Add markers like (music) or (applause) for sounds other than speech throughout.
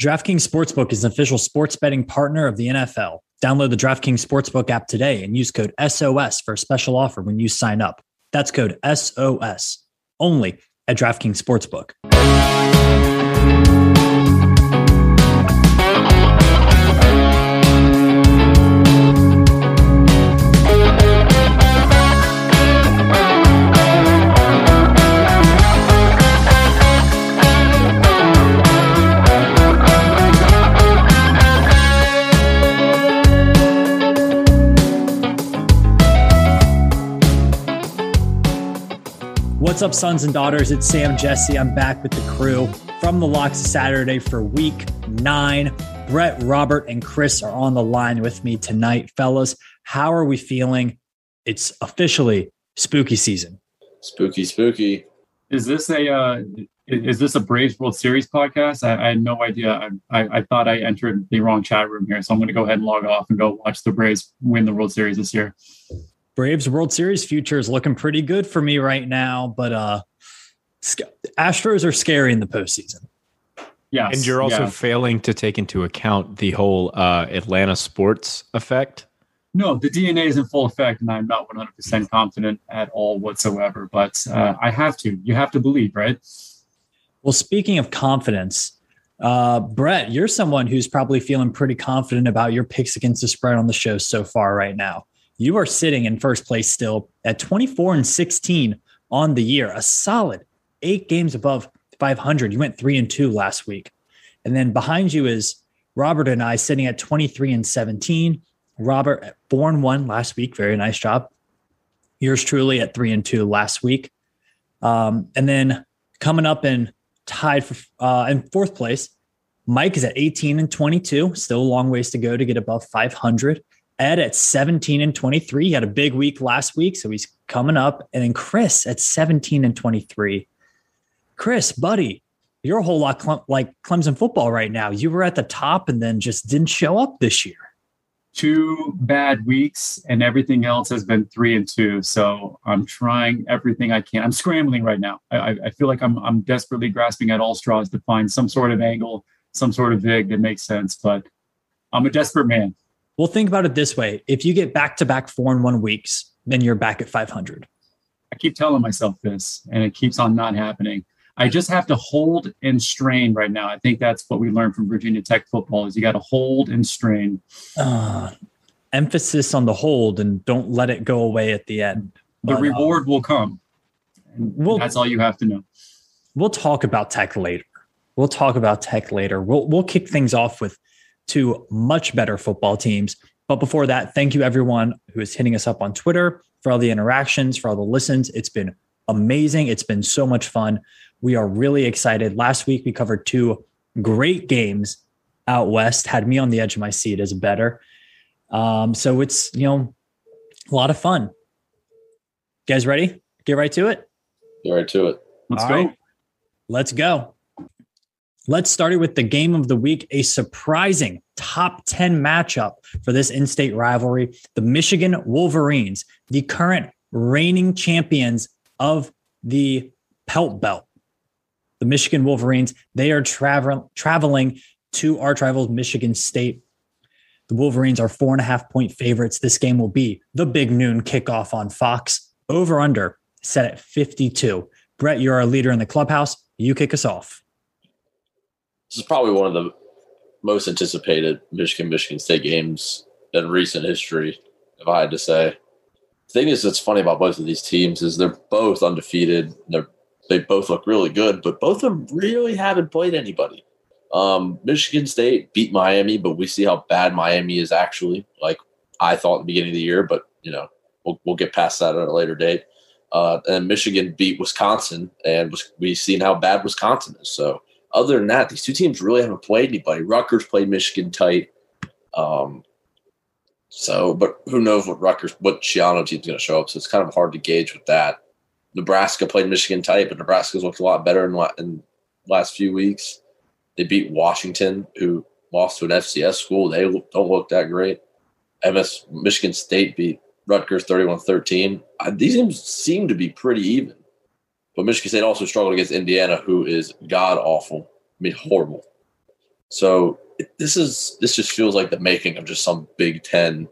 DraftKings Sportsbook is an official sports betting partner of the NFL. Download the DraftKings Sportsbook app today and use code SOS for a special offer when you sign up. That's code SOS only at DraftKings Sportsbook. What's up, sons and daughters? It's Sam Jesse. I'm back with the crew from the Locks Saturday for week nine. Brett, Robert, and Chris are on the line with me tonight. Fellas, how are we feeling? It's officially spooky season. Spooky, spooky. Is this a uh, is this a Braves World Series podcast? I, I had no idea. I, I, I, thought I entered the wrong chat room here, so I'm going to go ahead and log off and go watch the Braves win the World Series this year. Braves World Series future is looking pretty good for me right now, but uh Astros are scary in the postseason. Yeah, and you're also yeah. failing to take into account the whole uh, Atlanta sports effect. No, the DNA is in full effect, and I'm not 100% confident at all whatsoever. But uh, I have to. You have to believe, right? Well, speaking of confidence, uh, Brett, you're someone who's probably feeling pretty confident about your picks against the spread on the show so far right now you are sitting in first place still at 24 and 16 on the year, a solid eight games above 500. You went three and two last week. And then behind you is Robert and I sitting at 23 and 17. Robert and one last week. Very nice job. Yours truly at three and two last week. Um, and then coming up and tied for uh, in fourth place, Mike is at 18 and 22. Still a long ways to go to get above 500. Ed at 17 and 23. He had a big week last week, so he's coming up. And then Chris at 17 and 23. Chris, buddy, you're a whole lot like Clemson football right now. You were at the top and then just didn't show up this year. Two bad weeks, and everything else has been three and two. So I'm trying everything I can. I'm scrambling right now. I, I feel like I'm I'm desperately grasping at all straws to find some sort of angle, some sort of vig that makes sense. But I'm a desperate man. Well, think about it this way: if you get back to back four and one weeks, then you're back at 500. I keep telling myself this, and it keeps on not happening. I just have to hold and strain right now. I think that's what we learned from Virginia Tech football: is you got to hold and strain. Uh, emphasis on the hold and don't let it go away at the end. The but, reward uh, will come. We'll, that's all you have to know. We'll talk about tech later. We'll talk about tech later. We'll we'll kick things off with to much better football teams. But before that, thank you everyone who is hitting us up on Twitter for all the interactions, for all the listens. It's been amazing. It's been so much fun. We are really excited. Last week we covered two great games out west, had me on the edge of my seat as a better. Um, so it's, you know, a lot of fun. You guys ready? Get right to it. Get right to it. Let's all go. Right. Let's go. Let's start it with the game of the week, a surprising top 10 matchup for this in state rivalry. The Michigan Wolverines, the current reigning champions of the Pelt Belt. The Michigan Wolverines, they are travel, traveling to our rivals, Michigan State. The Wolverines are four and a half point favorites. This game will be the big noon kickoff on Fox. Over under set at 52. Brett, you're our leader in the clubhouse. You kick us off this is probably one of the most anticipated Michigan Michigan State games in recent history, if I had to say. The thing is, that's funny about both of these teams is they're both undefeated. They're they both look really good, but both of them really haven't played anybody. Um, Michigan State beat Miami, but we see how bad Miami is actually. Like I thought at the beginning of the year, but you know we'll we'll get past that at a later date. Uh, and Michigan beat Wisconsin, and we've seen how bad Wisconsin is. So other than that, these two teams really haven't played anybody. Rutgers played Michigan tight. Um, so, but who knows what Rutgers, what Schiano team's going to show up. So it's kind of hard to gauge with that. Nebraska played Michigan tight, but Nebraska's looked a lot better in, in last few weeks. They beat Washington, who lost to an FCS school. They don't look that great. MS Michigan State beat Rutgers 31 13. These teams seem to be pretty even. But Michigan State also struggled against Indiana, who is god awful. I mean, horrible. So this is this just feels like the making of just some Big Ten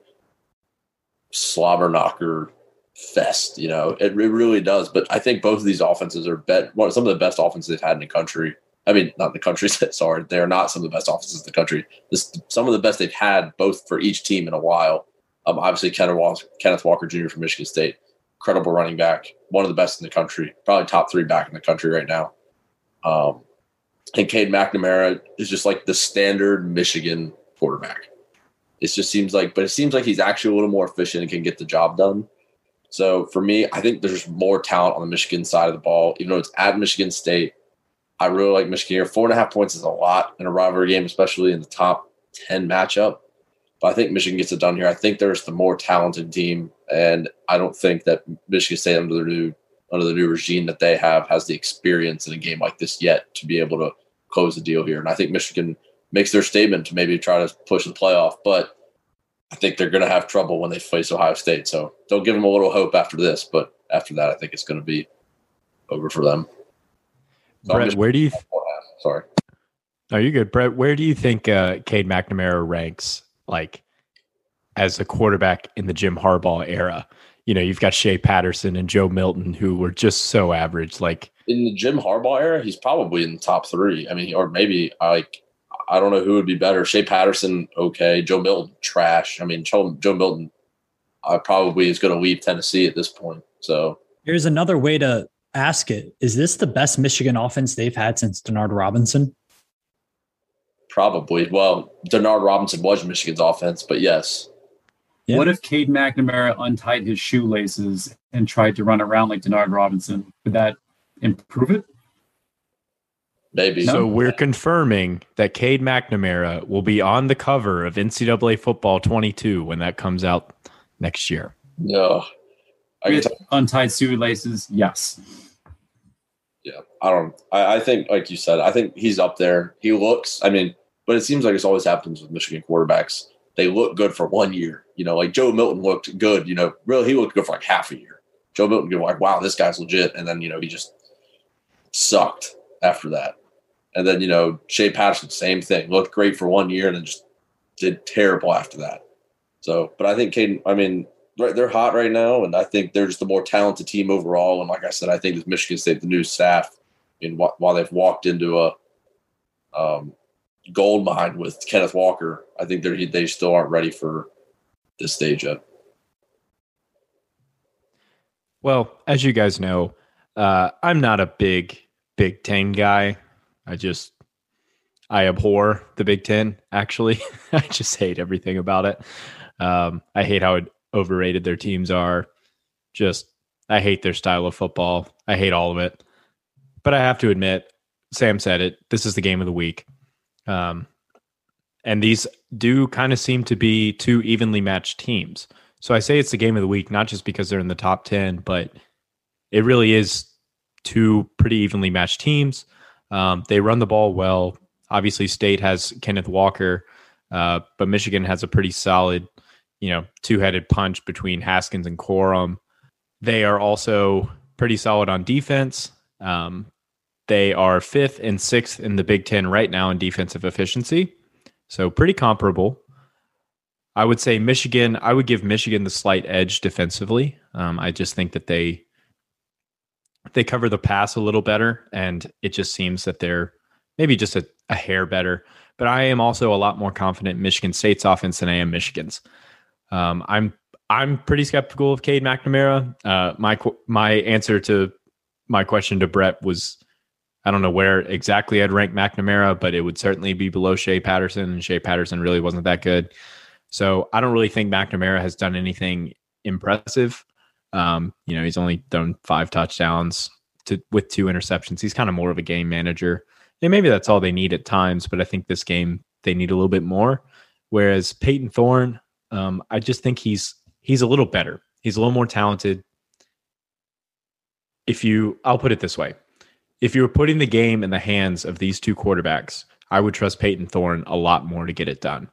slobber knocker fest. You know, it, it really does. But I think both of these offenses are bet one some of the best offenses they've had in the country. I mean, not the country. (laughs) Sorry, they're not some of the best offenses in the country. This some of the best they've had both for each team in a while. Um, obviously, Kenneth Walker, Kenneth Walker Jr. from Michigan State, credible running back, one of the best in the country, probably top three back in the country right now. Um, and Cade McNamara is just like the standard Michigan quarterback. It just seems like, but it seems like he's actually a little more efficient and can get the job done. So for me, I think there's more talent on the Michigan side of the ball, even though it's at Michigan State. I really like Michigan here. Four and a half points is a lot in a rivalry game, especially in the top 10 matchup. But I think Michigan gets it done here. I think there's the more talented team, and I don't think that Michigan State under the new under the new regime that they have has the experience in a game like this yet to be able to close the deal here. And I think Michigan makes their statement to maybe try to push the playoff, but I think they're going to have trouble when they face Ohio State. So don't give them a little hope after this, but after that, I think it's going to be over for them. So Brett, where do you? Th- Sorry. Are you good, Brett? Where do you think uh, Cade McNamara ranks, like as a quarterback in the Jim Harbaugh era? You know, you've got Shea Patterson and Joe Milton, who were just so average. Like in the Jim Harbaugh era, he's probably in the top three. I mean, or maybe like I don't know who would be better. Shea Patterson, okay. Joe Milton, trash. I mean, Joe, Joe Milton, uh, probably is going to leave Tennessee at this point. So here's another way to ask it: Is this the best Michigan offense they've had since Denard Robinson? Probably. Well, Denard Robinson was Michigan's offense, but yes. Yeah. What if Cade McNamara untied his shoelaces and tried to run around like Denard Robinson? Would that improve it? Maybe. So we're confirming that Cade McNamara will be on the cover of NCAA Football 22 when that comes out next year. No. I With untied shoelaces, yes. Yeah, I don't. I, I think, like you said, I think he's up there. He looks. I mean, but it seems like it's always happens with Michigan quarterbacks. They look good for one year. You know, like Joe Milton looked good. You know, really, he looked good for like half a year. Joe Milton, you're like, wow, this guy's legit, and then you know he just sucked after that. And then, you know, Shea Patterson, same thing. Looked great for one year and then just did terrible after that. So, but I think Caden, I mean, right, they're hot right now, and I think they're just the more talented team overall. And like I said, I think with Michigan State, the new staff, and while they've walked into a um, gold mine with Kenneth Walker, I think they they still aren't ready for this stage yet. Well, as you guys know, uh, I'm not a big Big Ten guy. I just I abhor the Big Ten. Actually, (laughs) I just hate everything about it. Um, I hate how overrated their teams are. Just I hate their style of football. I hate all of it. But I have to admit, Sam said it. This is the game of the week. Um, and these do kind of seem to be two evenly matched teams. So I say it's the game of the week, not just because they're in the top 10, but it really is two pretty evenly matched teams. Um, they run the ball well. Obviously, State has Kenneth Walker, uh, but Michigan has a pretty solid, you know, two-headed punch between Haskins and Corum. They are also pretty solid on defense. Um, they are fifth and sixth in the Big Ten right now in defensive efficiency, so pretty comparable. I would say Michigan. I would give Michigan the slight edge defensively. Um, I just think that they they cover the pass a little better, and it just seems that they're maybe just a, a hair better. But I am also a lot more confident Michigan State's offense than I am Michigan's. Um, I'm I'm pretty skeptical of Cade McNamara. Uh, my my answer to my question to Brett was I don't know where exactly I'd rank McNamara, but it would certainly be below Shea Patterson, and Shea Patterson really wasn't that good. So I don't really think McNamara has done anything impressive. Um, you know, he's only thrown five touchdowns to with two interceptions. He's kind of more of a game manager. And maybe that's all they need at times, but I think this game they need a little bit more. Whereas Payton Thorne, um, I just think he's he's a little better. He's a little more talented. If you, I'll put it this way: if you were putting the game in the hands of these two quarterbacks, I would trust Payton Thorne a lot more to get it done.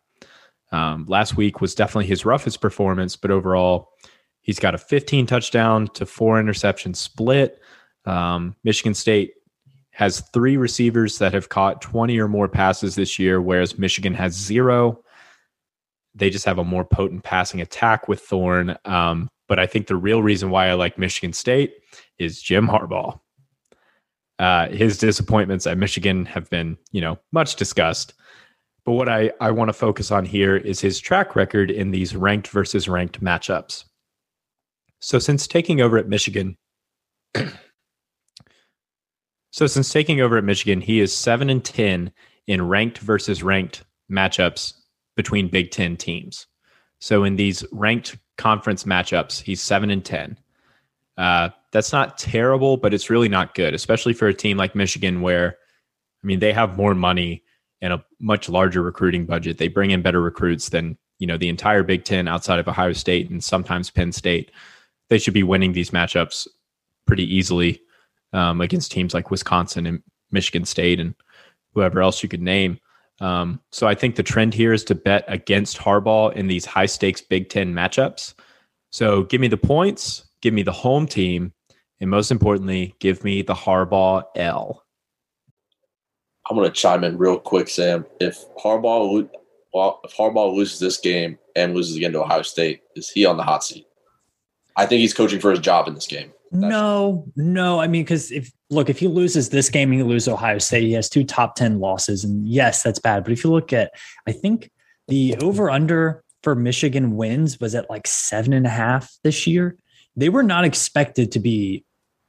Um, last week was definitely his roughest performance, but overall, He's got a 15 touchdown to four interception split. Um, Michigan State has three receivers that have caught 20 or more passes this year, whereas Michigan has zero. They just have a more potent passing attack with Thorne. Um, but I think the real reason why I like Michigan State is Jim Harbaugh. Uh, his disappointments at Michigan have been, you know, much discussed. But what I, I want to focus on here is his track record in these ranked versus ranked matchups. So since taking over at Michigan, (clears throat) so since taking over at Michigan, he is seven and ten in ranked versus ranked matchups between Big Ten teams. So in these ranked conference matchups, he's seven and ten. Uh, that's not terrible, but it's really not good, especially for a team like Michigan, where I mean they have more money and a much larger recruiting budget. They bring in better recruits than you know the entire Big Ten outside of Ohio State and sometimes Penn State. They should be winning these matchups pretty easily um, against teams like Wisconsin and Michigan State and whoever else you could name. Um, so I think the trend here is to bet against Harbaugh in these high stakes Big Ten matchups. So give me the points, give me the home team, and most importantly, give me the Harbaugh L. I'm going to chime in real quick, Sam. If Harbaugh, well, if Harbaugh loses this game and loses again to Ohio State, is he on the hot seat? I think he's coaching for his job in this game. No, no. I mean, because if look, if he loses this game and he loses Ohio State, he has two top 10 losses. And yes, that's bad. But if you look at, I think the over under for Michigan wins was at like seven and a half this year. They were not expected to be,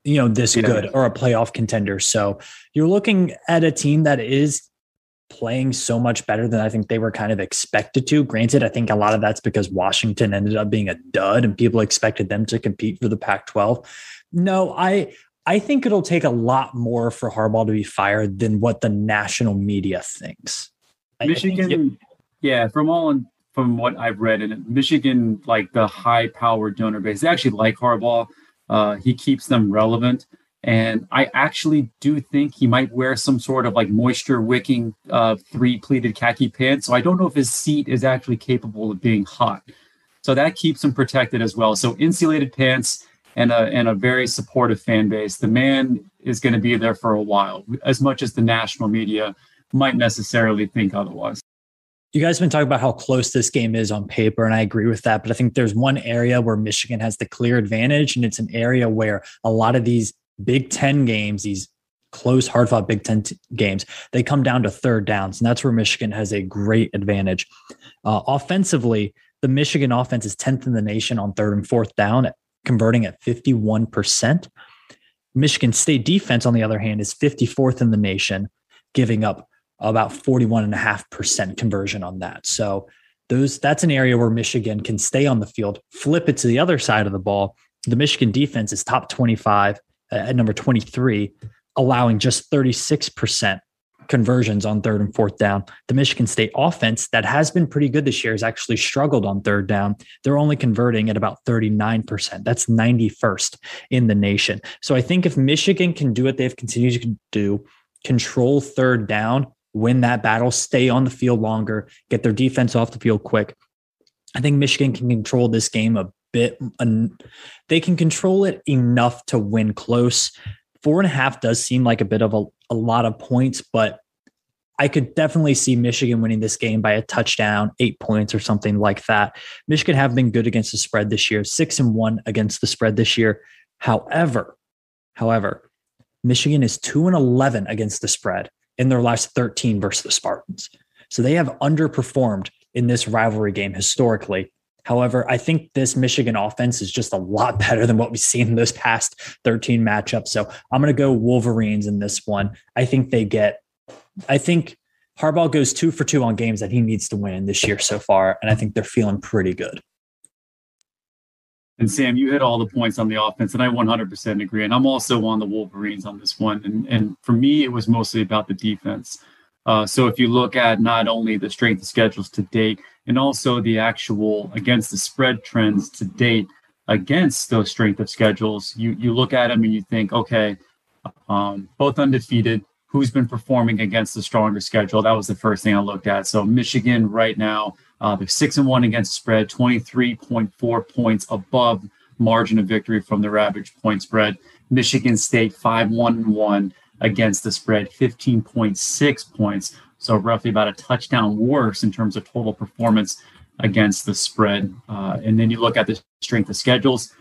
you know, this yeah. good or a playoff contender. So you're looking at a team that is playing so much better than I think they were kind of expected to. Granted, I think a lot of that's because Washington ended up being a dud and people expected them to compete for the Pac 12. No, I I think it'll take a lot more for Harbaugh to be fired than what the national media thinks. Michigan, think, yeah, from all from what I've read, and Michigan, like the high powered donor base, they actually like Harbaugh. Uh, he keeps them relevant. And I actually do think he might wear some sort of like moisture wicking uh, three pleated khaki pants. So I don't know if his seat is actually capable of being hot. So that keeps him protected as well. So insulated pants and a, and a very supportive fan base. The man is going to be there for a while, as much as the national media might necessarily think otherwise. You guys have been talking about how close this game is on paper, and I agree with that. But I think there's one area where Michigan has the clear advantage, and it's an area where a lot of these Big Ten games, these close, hard fought Big Ten t- games, they come down to third downs. And that's where Michigan has a great advantage. Uh, offensively, the Michigan offense is 10th in the nation on third and fourth down, converting at 51%. Michigan State defense, on the other hand, is 54th in the nation, giving up about 41.5% conversion on that. So those that's an area where Michigan can stay on the field, flip it to the other side of the ball. The Michigan defense is top 25 uh, at number 23, allowing just 36% conversions on third and fourth down. The Michigan State offense that has been pretty good this year has actually struggled on third down. They're only converting at about 39%. That's 91st in the nation. So I think if Michigan can do what they've continued to do, control third down, win that battle, stay on the field longer, get their defense off the field quick. I think Michigan can control this game a bit. They can control it enough to win close. Four and a half does seem like a bit of a, a lot of points, but I could definitely see Michigan winning this game by a touchdown, eight points or something like that. Michigan have been good against the spread this year, six and one against the spread this year. However, however, Michigan is two and 11 against the spread in their last 13 versus the Spartans. So they have underperformed in this rivalry game historically. However, I think this Michigan offense is just a lot (laughs) better than what we've seen in those past 13 matchups. So I'm going to go Wolverines in this one. I think they get, I think Harbaugh goes two for two on games that he needs to win this year so far. And I think they're feeling pretty good. And Sam, you hit all the points on the offense, and I 100% agree. And I'm also on the Wolverines on this one. And, and for me, it was mostly about the defense. Uh, so if you look at not only the strength of schedules to date, and also the actual against the spread trends to date against those strength of schedules, you you look at them and you think, okay, um, both undefeated. Who's been performing against the stronger schedule? That was the first thing I looked at. So Michigan right now, uh, they're six and one against the spread, twenty three point four points above margin of victory from their average point spread. Michigan State 5 1 1 against the spread, 15.6 points. So roughly about a touchdown worse in terms of total performance against the spread. Uh, and then you look at the strength of schedules.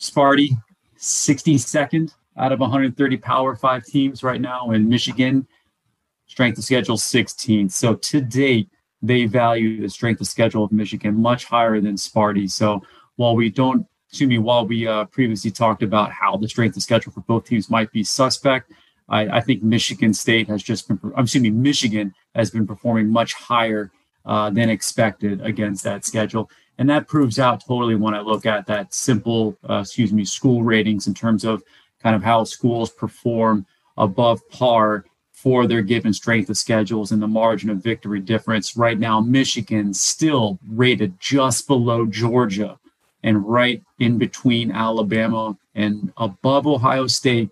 Sparty, 62nd out of 130 Power Five teams right now, and Michigan, strength of schedule 16. So to date, they value the strength of schedule of Michigan much higher than Sparty. So while we don't, excuse me, while we uh, previously talked about how the strength of schedule for both teams might be suspect, I, I think Michigan State has just been, I'm assuming Michigan has been performing much higher uh, than expected against that schedule. And that proves out totally when I look at that simple, uh, excuse me, school ratings in terms of kind of how schools perform above par for their given strength of schedules and the margin of victory difference. Right now, Michigan still rated just below Georgia and right in between Alabama and above Ohio State,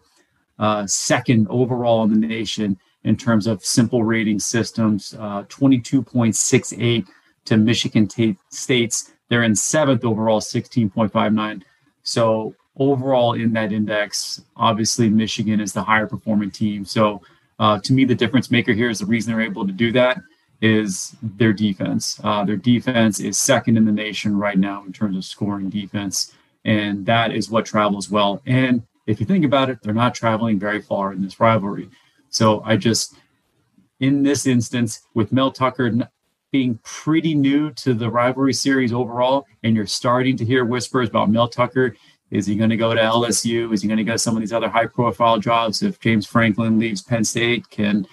uh, second overall in the nation in terms of simple rating systems, uh, 22.68 to Michigan t- State's. They're in seventh overall, 16.59. So overall in that index, obviously Michigan is the higher performing team. So uh, to me, the difference maker here is the reason they're able to do that is their defense. Uh, their defense is second in the nation right now in terms of scoring defense, and that is what travels well. And if you think about it, they're not traveling very far in this rivalry. So I just, in this instance, with Mel Tucker being pretty new to the rivalry series overall, and you're starting to hear whispers about Mel Tucker. Is he going to go to LSU? Is he going to go to some of these other high profile jobs? If James Franklin leaves Penn State, can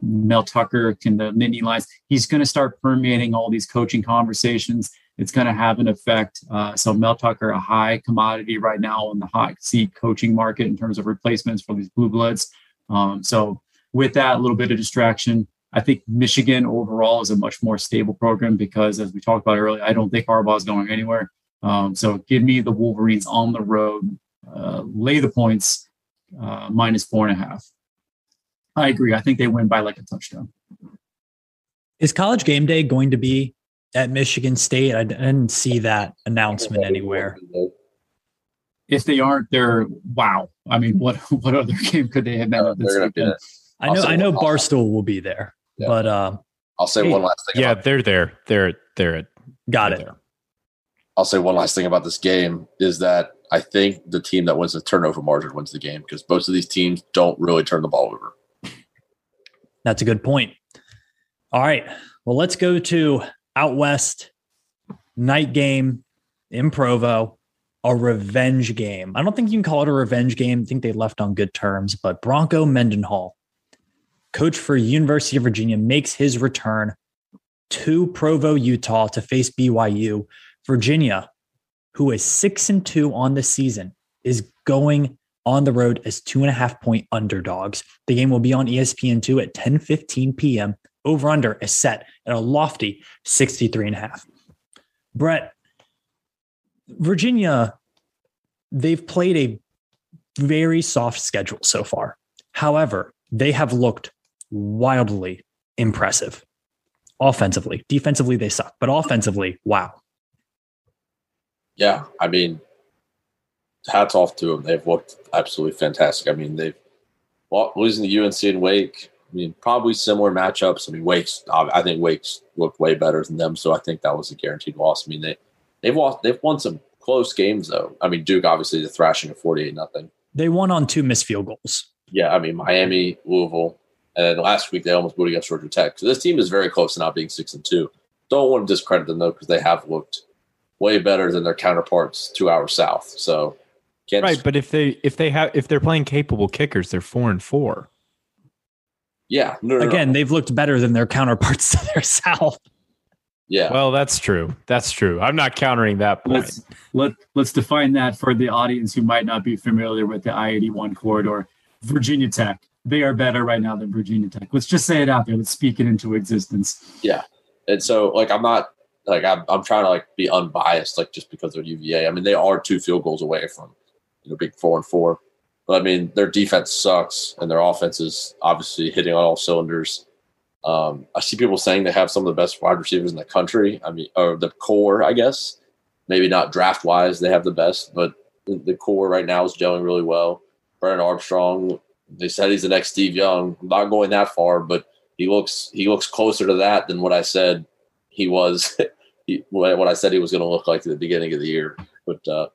Mel Tucker, can the Nittany Lions? He's going to start permeating all these coaching conversations. It's going to have an effect. Uh, so Mel Tucker, a high commodity right now in the hot seat coaching market in terms of replacements for these blue bloods. Um, so with that, a little bit of distraction. I think Michigan overall is a much more stable program because, as we talked about earlier, I don't think Harbaugh is going anywhere. Um, so give me the Wolverines on the road, uh, lay the points, uh, minus four and a half. I agree. I think they win by like a touchdown. Is college game day going to be at Michigan State? I didn't see that announcement anywhere. If they aren't, they're wow. I mean, what what other game could they have been? Uh, I know. I know Barstool will be there, yeah. but uh, I'll say hey, one last thing. Yeah, they're there. They're they're got it. There. I'll say one last thing about this game is that I think the team that wins the turnover margin wins the game because most of these teams don't really turn the ball over. That's a good point. All right. Well, let's go to out west night game in Provo, a revenge game. I don't think you can call it a revenge game. I think they left on good terms, but Bronco Mendenhall, coach for University of Virginia, makes his return to Provo, Utah to face BYU Virginia, who is six and two on the season, is going on the road as two and a half point underdogs. The game will be on ESPN2 at 10 15 p.m. Over under is set at a lofty 63 and a half. Brett, Virginia, they've played a very soft schedule so far. However, they have looked wildly impressive offensively. Defensively, they suck, but offensively, wow yeah, I mean, hats off to them. They've looked absolutely fantastic. I mean, they've losing the UNC and Wake. I mean, probably similar matchups. I mean, Wake's. I think Wake's looked way better than them, so I think that was a guaranteed loss. I mean, they they've lost. They've won some close games though. I mean, Duke obviously the thrashing of forty eight nothing. They won on two missed field goals. Yeah, I mean Miami, Louisville, and then last week they almost blew against Georgia Tech. So this team is very close to not being six and two. Don't want to discredit them though because they have looked way better than their counterparts two hours south. So right, but if they if they have if they're playing capable kickers, they're four and four. Yeah. No, no, Again, no. they've looked better than their counterparts (laughs) to their south. Yeah. Well, that's true. That's true. I'm not countering that point. Let's let let's define that for the audience who might not be familiar with the I-81 corridor. Virginia Tech. They are better right now than Virginia Tech. Let's just say it out there. Let's speak it into existence. Yeah. And so like I'm not like I'm, I'm trying to like be unbiased, like just because they're UVA. I mean, they are two field goals away from you know being four and four, but I mean their defense sucks and their offense is obviously hitting on all cylinders. Um, I see people saying they have some of the best wide receivers in the country. I mean, or the core, I guess. Maybe not draft wise, they have the best, but the core right now is gelling really well. Brennan Armstrong They said he's the next Steve Young. I'm not going that far, but he looks he looks closer to that than what I said he was. (laughs) he, what I said he was going to look like at the beginning of the year. But uh,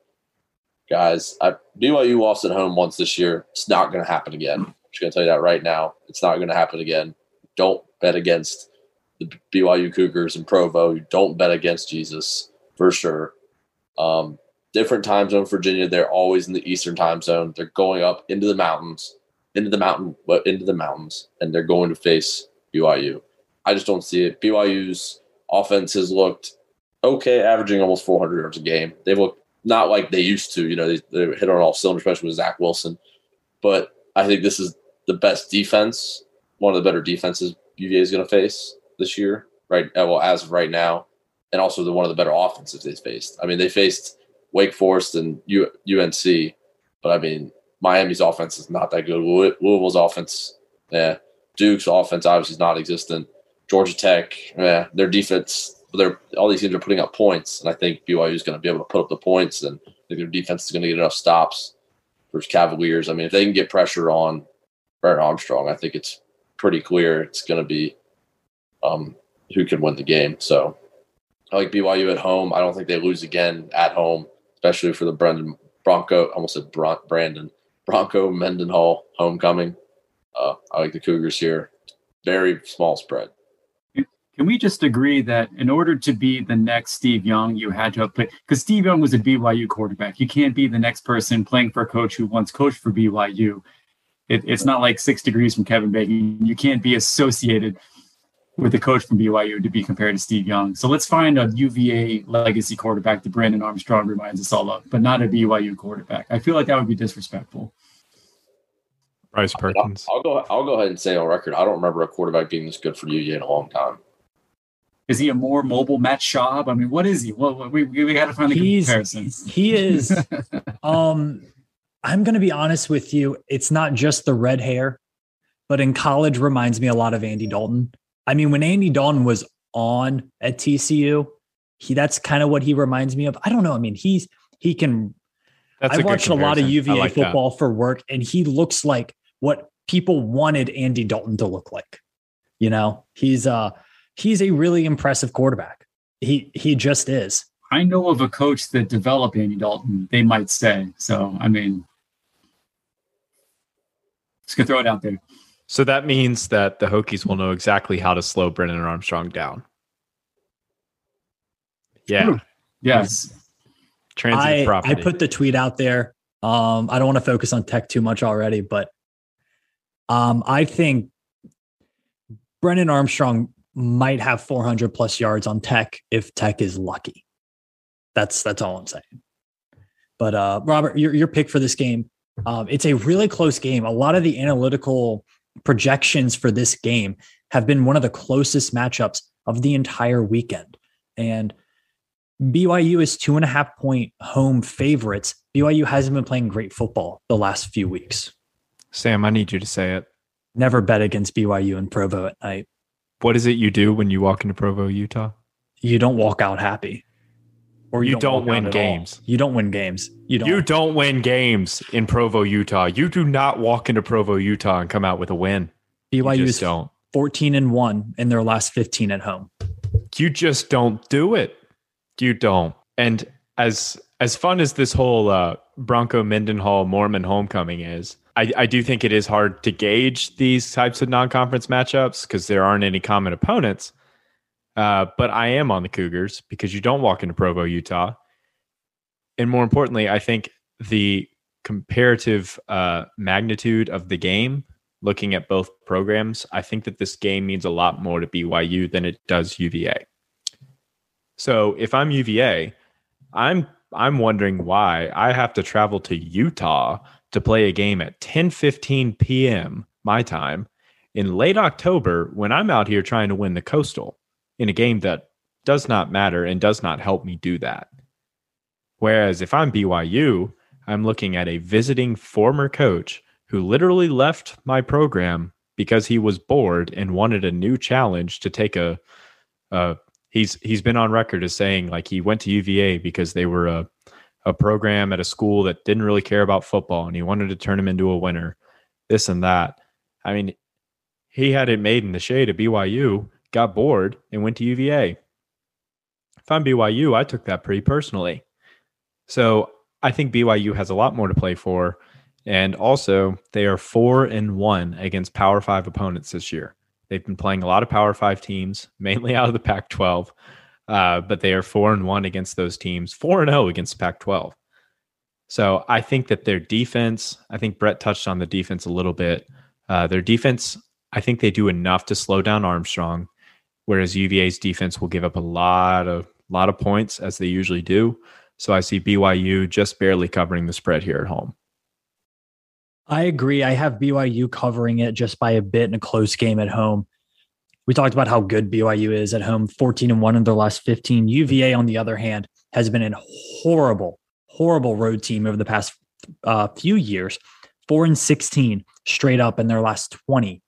guys, I, BYU lost at home once this year. It's not going to happen again. I'm just going to tell you that right now. It's not going to happen again. Don't bet against the BYU Cougars and Provo. Don't bet against Jesus for sure. Um, different time zone, Virginia. They're always in the Eastern time zone. They're going up into the mountains, into the mountain, into the mountains, and they're going to face BYU. I just don't see it. BYU's offense has looked okay, averaging almost 400 yards a game. They've looked not like they used to. You know, they, they hit on all cylinders, especially with Zach Wilson. But I think this is the best defense, one of the better defenses UVA is going to face this year, right? Uh, well, as of right now, and also the one of the better offenses they've faced. I mean, they faced Wake Forest and UNC, but I mean, Miami's offense is not that good. Louisville's offense, yeah. Duke's offense obviously is non-existent. Georgia Tech, yeah, their defense they're all these teams are putting up points, and I think BYU is going to be able to put up the points, and I think their defense is going to get enough stops for Cavaliers. I mean, if they can get pressure on Brennan Armstrong, I think it's pretty clear it's going to be um, who can win the game. So I like BYU at home. I don't think they lose again at home, especially for the Brendan Bronco. almost said Brandon Bronco Mendenhall homecoming. Uh, I like the Cougars here. Very small spread. Can we just agree that in order to be the next Steve Young, you had to have played? Because Steve Young was a BYU quarterback. You can't be the next person playing for a coach who once coached for BYU. It, it's not like six degrees from Kevin Bacon. You can't be associated with a coach from BYU to be compared to Steve Young. So let's find a UVA legacy quarterback that Brandon Armstrong reminds us all of, but not a BYU quarterback. I feel like that would be disrespectful. Bryce Perkins. I'll, I'll go. I'll go ahead and say on record. I don't remember a quarterback being this good for UVA in a long time. Is he a more mobile Matt Schaub? I mean, what is he? Well, we, we got to find the He's, comparisons. He is. (laughs) um, I'm going to be honest with you. It's not just the red hair, but in college reminds me a lot of Andy Dalton. I mean, when Andy Dalton was on at TCU, he that's kind of what he reminds me of. I don't know. I mean, he's he can. That's I watched a lot of UVA like football that. for work, and he looks like what people wanted Andy Dalton to look like. You know, he's uh he's a really impressive quarterback. He he just is. I know of a coach that developed Andy Dalton, they might say. So I mean just gonna throw it out there. So that means that the Hokies will know exactly how to slow Brennan Armstrong down. Yeah. Yes. Transitive I, property. I put the tweet out there. Um, I don't want to focus on tech too much already, but um, I think Brennan Armstrong might have 400 plus yards on Tech if Tech is lucky. That's that's all I'm saying. But uh, Robert, your your pick for this game, um, it's a really close game. A lot of the analytical projections for this game have been one of the closest matchups of the entire weekend, and BYU is two and a half point home favorites. BYU hasn't been playing great football the last few weeks. Sam, I need you to say it. Never bet against BYU and Provo at night. What is it you do when you walk into Provo, Utah? You don't walk out happy. Or you, you don't, don't win games. You don't win games. You don't. You don't win games in Provo, Utah. You do not walk into Provo, Utah and come out with a win. BYU is don't. 14 and 1 in their last 15 at home. You just don't do it. You don't. And as as fun as this whole uh, Bronco Mendenhall Mormon homecoming is, I, I do think it is hard to gauge these types of non-conference matchups because there aren't any common opponents. Uh, but I am on the Cougars because you don't walk into Provo, Utah, and more importantly, I think the comparative uh, magnitude of the game, looking at both programs, I think that this game means a lot more to BYU than it does UVA. So if I'm UVA, I'm I'm wondering why I have to travel to Utah to play a game at 10:15 p.m. my time in late October when I'm out here trying to win the Coastal in a game that does not matter and does not help me do that. Whereas if I'm BYU, I'm looking at a visiting former coach who literally left my program because he was bored and wanted a new challenge to take a uh, he's he's been on record as saying like he went to UVA because they were a a program at a school that didn't really care about football and he wanted to turn him into a winner. this and that. I mean, he had it made in the shade at BYU, got bored, and went to UVA. If I'm BYU, I took that pretty personally. So I think BYU has a lot more to play for. And also, they are four and one against Power Five opponents this year. They've been playing a lot of Power Five teams, mainly out of the Pac 12, uh, but they are four and one against those teams, four and zero oh against Pac 12. So I think that their defense, I think Brett touched on the defense a little bit. Uh, their defense, I think they do enough to slow down Armstrong, whereas UVA's defense will give up a lot of lot of points as they usually do. So I see BYU just barely covering the spread here at home. I agree. I have BYU covering it just by a bit in a close game at home. We talked about how good BYU is at home, 14 and 1 in their last 15. UVA, on the other hand, has been a horrible, horrible road team over the past uh, few years, 4 and 16 straight up in their last 20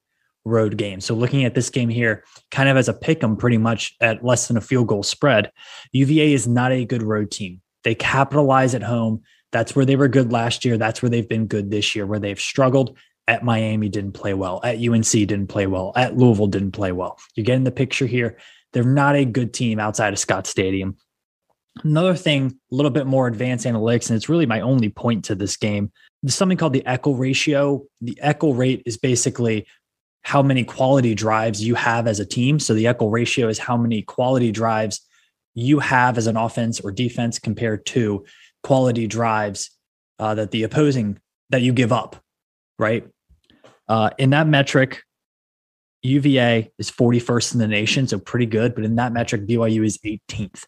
road games. So looking at this game here, kind of as a pick 'em pretty much at less than a field goal spread, UVA is not a good road team. They capitalize at home. That's where they were good last year. That's where they've been good this year, where they've struggled. At Miami, didn't play well. At UNC, didn't play well. At Louisville, didn't play well. You're getting the picture here. They're not a good team outside of Scott Stadium. Another thing, a little bit more advanced analytics, and it's really my only point to this game. There's something called the Eckel ratio. The Eckel rate is basically how many quality drives you have as a team. So the Eckel ratio is how many quality drives you have as an offense or defense compared to quality drives uh, that the opposing that you give up, right? Uh, in that metric, UVA is 41st in the nation, so pretty good. But in that metric, BYU is 18th.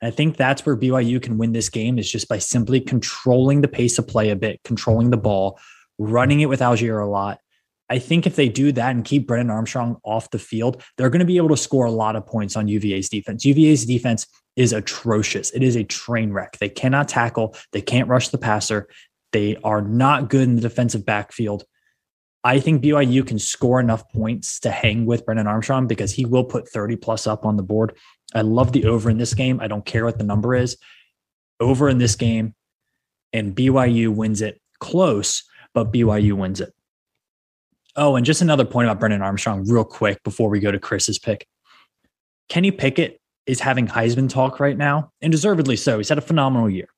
And I think that's where BYU can win this game is just by simply controlling the pace of play a bit, controlling the ball, running it with Allgeier a lot. I think if they do that and keep Brennan Armstrong off the field, they're going to be able to score a lot of points on UVA's defense. UVA's defense is atrocious. It is a train wreck. They cannot tackle, they can't rush the passer. They are not good in the defensive backfield. I think BYU can score enough points to hang with Brennan Armstrong because he will put 30 plus up on the board. I love the over in this game. I don't care what the number is. Over in this game, and BYU wins it close, but BYU wins it. Oh, and just another point about Brennan Armstrong, real quick, before we go to Chris's pick. Kenny Pickett is having Heisman talk right now, and deservedly so. He's had a phenomenal year.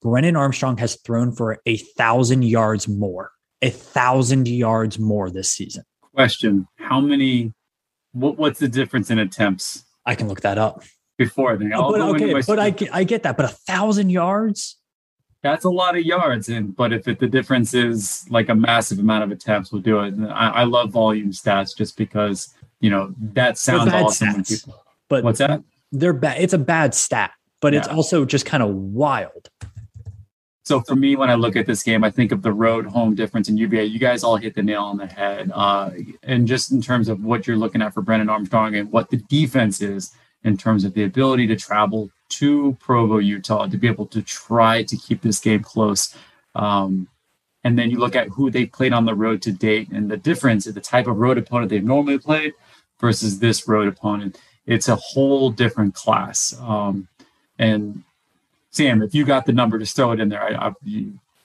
Brennan Armstrong has thrown for a thousand yards more, a thousand yards more this season. Question: How many? What, what's the difference in attempts? I can look that up before then. Oh, but okay, but I get, I get that. But a thousand yards that's a lot of yards. And but if it, the difference is like a massive amount of attempts, we'll do it. I, I, love volume stats just because you know that sounds awesome. When people, but what's that? They're bad. It's a bad stat, but yeah. it's also just kind of wild. So for me, when I look at this game, I think of the road home difference in UVA. You guys all hit the nail on the head. Uh, and just in terms of what you're looking at for Brennan Armstrong and what the defense is in terms of the ability to travel to Provo, Utah, to be able to try to keep this game close. Um, and then you look at who they played on the road to date and the difference in the type of road opponent they've normally played versus this road opponent. It's a whole different class. Um, and Sam, if you got the number, just throw it in there. I, I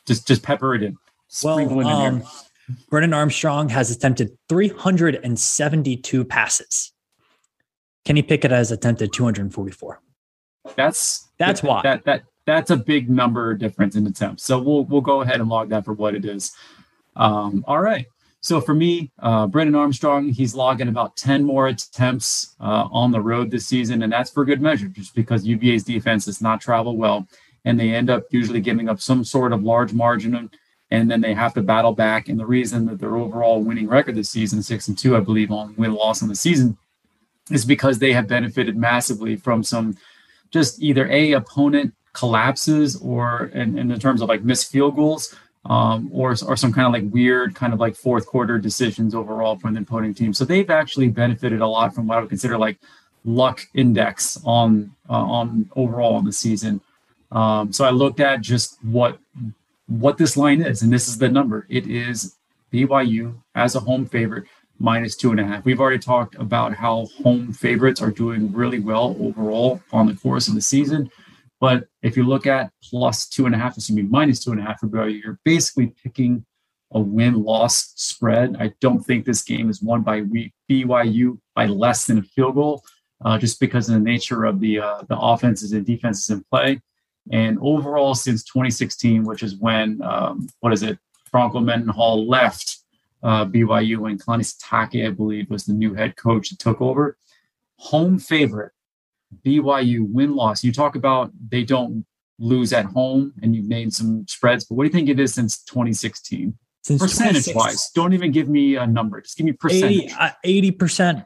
just just pepper it in. Sprinkle well, um, in Brennan Armstrong has attempted 372 passes. Kenny Pickett has attempted 244. That's that's that, why that that that's a big number difference in attempts. So we'll we'll go ahead and log that for what it is. Um, all right. So for me, uh, Brennan Armstrong, he's logging about 10 more attempts uh, on the road this season, and that's for good measure, just because UVA's defense does not travel well, and they end up usually giving up some sort of large margin, and then they have to battle back. And the reason that their overall winning record this season, six and two, I believe, on win loss on the season, is because they have benefited massively from some just either a opponent collapses or in, in terms of like missed field goals um, or, or some kind of like weird kind of like fourth quarter decisions overall from the opposing team. So they've actually benefited a lot from what I would consider like luck index on uh, on overall in the season. Um, so I looked at just what what this line is, and this is the number. It is BYU as a home favorite minus two and a half. We've already talked about how home favorites are doing really well overall on the course of the season. But if you look at plus two and a half, me, minus two and a half for BYU, you're basically picking a win loss spread. I don't think this game is won by BYU by less than a field goal, uh, just because of the nature of the uh, the offenses and defenses in play. And overall, since 2016, which is when um, what is it, Bronco Mendenhall left uh, BYU and Kalani Sitake, I believe, was the new head coach that took over. Home favorite, BYU win loss. You talk about they don't lose at home, and you've named some spreads, but what do you think it is since 2016? Since percentage wise, don't even give me a number. Just give me percentage. 80 uh, percent,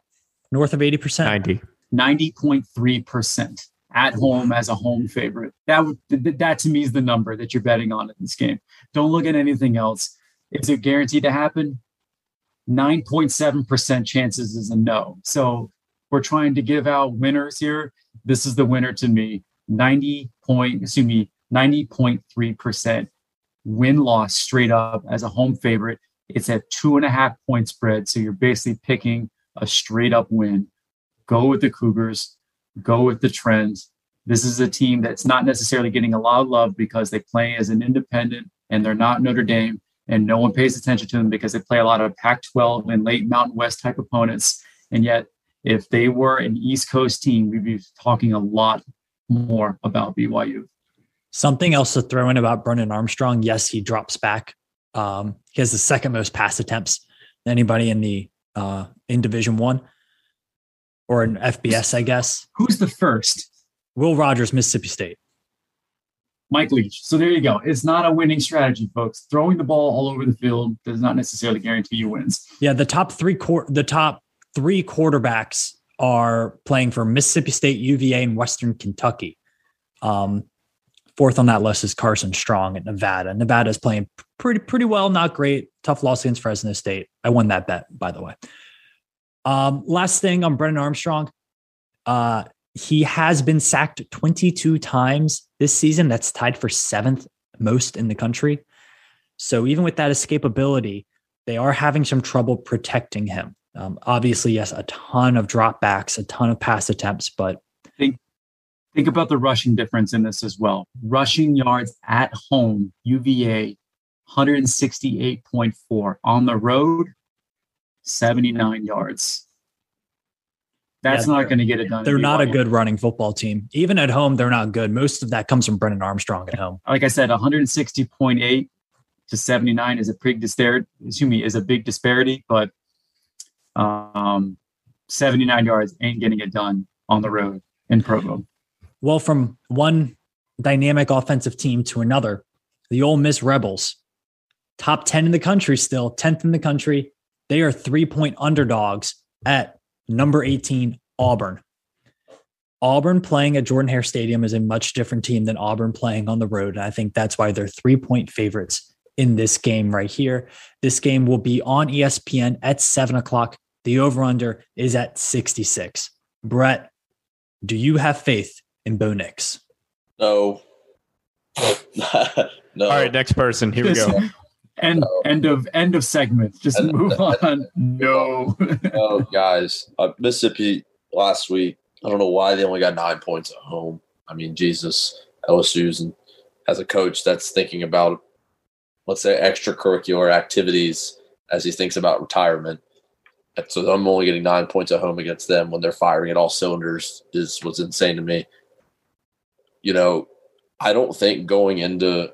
north of 80 percent. 90. 90.3 percent at home as a home favorite. That would that to me is the number that you're betting on in this game. Don't look at anything else. Is it guaranteed to happen? 9.7% chances is a no. So we're trying to give out winners here. This is the winner to me. 90 point, excuse me, 90.3% win loss straight up as a home favorite. It's at two and a half point spread. So you're basically picking a straight up win. Go with the Cougars, go with the trends. This is a team that's not necessarily getting a lot of love because they play as an independent and they're not Notre Dame and no one pays attention to them because they play a lot of Pac 12 and late Mountain West type opponents. And yet, if they were an East Coast team, we'd be talking a lot more about BYU. Something else to throw in about Brennan Armstrong. Yes, he drops back. Um, he has the second most pass attempts than anybody in the uh, in Division One or in FBS, I guess. Who's the first? Will Rogers, Mississippi State. Mike Leach. So there you go. It's not a winning strategy, folks. Throwing the ball all over the field does not necessarily guarantee you wins. Yeah, the top three the top three quarterbacks are playing for Mississippi State, UVA, and Western Kentucky. Um, fourth on that list is Carson Strong at Nevada. Nevada is playing pretty pretty well, not great. Tough loss against Fresno State. I won that bet, by the way. Um, last thing on Brennan Armstrong. Uh, he has been sacked 22 times this season. That's tied for seventh most in the country. So even with that escapability, they are having some trouble protecting him. Um, obviously, yes, a ton of dropbacks, a ton of pass attempts, but think think about the rushing difference in this as well. Rushing yards at home, UVA 168.4 on the road, 79 yards. That's yeah, not going to get it done. They're not a good running football team. Even at home, they're not good. Most of that comes from Brennan Armstrong at home. Like I said, 160.8 to 79 is a big disparity. Excuse me, is a big disparity, but um, 79 yards ain't getting it done on the road in Provo. Well, from one dynamic offensive team to another, the Ole Miss Rebels, top 10 in the country still, 10th in the country. They are three point underdogs at number 18, Auburn. Auburn playing at Jordan Hare Stadium is a much different team than Auburn playing on the road. And I think that's why they're three point favorites in this game right here. This game will be on ESPN at seven o'clock. The over under is at 66. Brett, do you have faith in Bo Nix? No. (laughs) no. All right, next person. Here we go. End no. end of end of segment. Just and, move on. No. no, (laughs) guys. Uh, Mississippi last week. I don't know why they only got nine points at home. I mean, Jesus, LSU's and has a coach that's thinking about, let's say, extracurricular activities as he thinks about retirement. So I'm only getting nine points at home against them when they're firing at all cylinders is was insane to me. You know, I don't think going into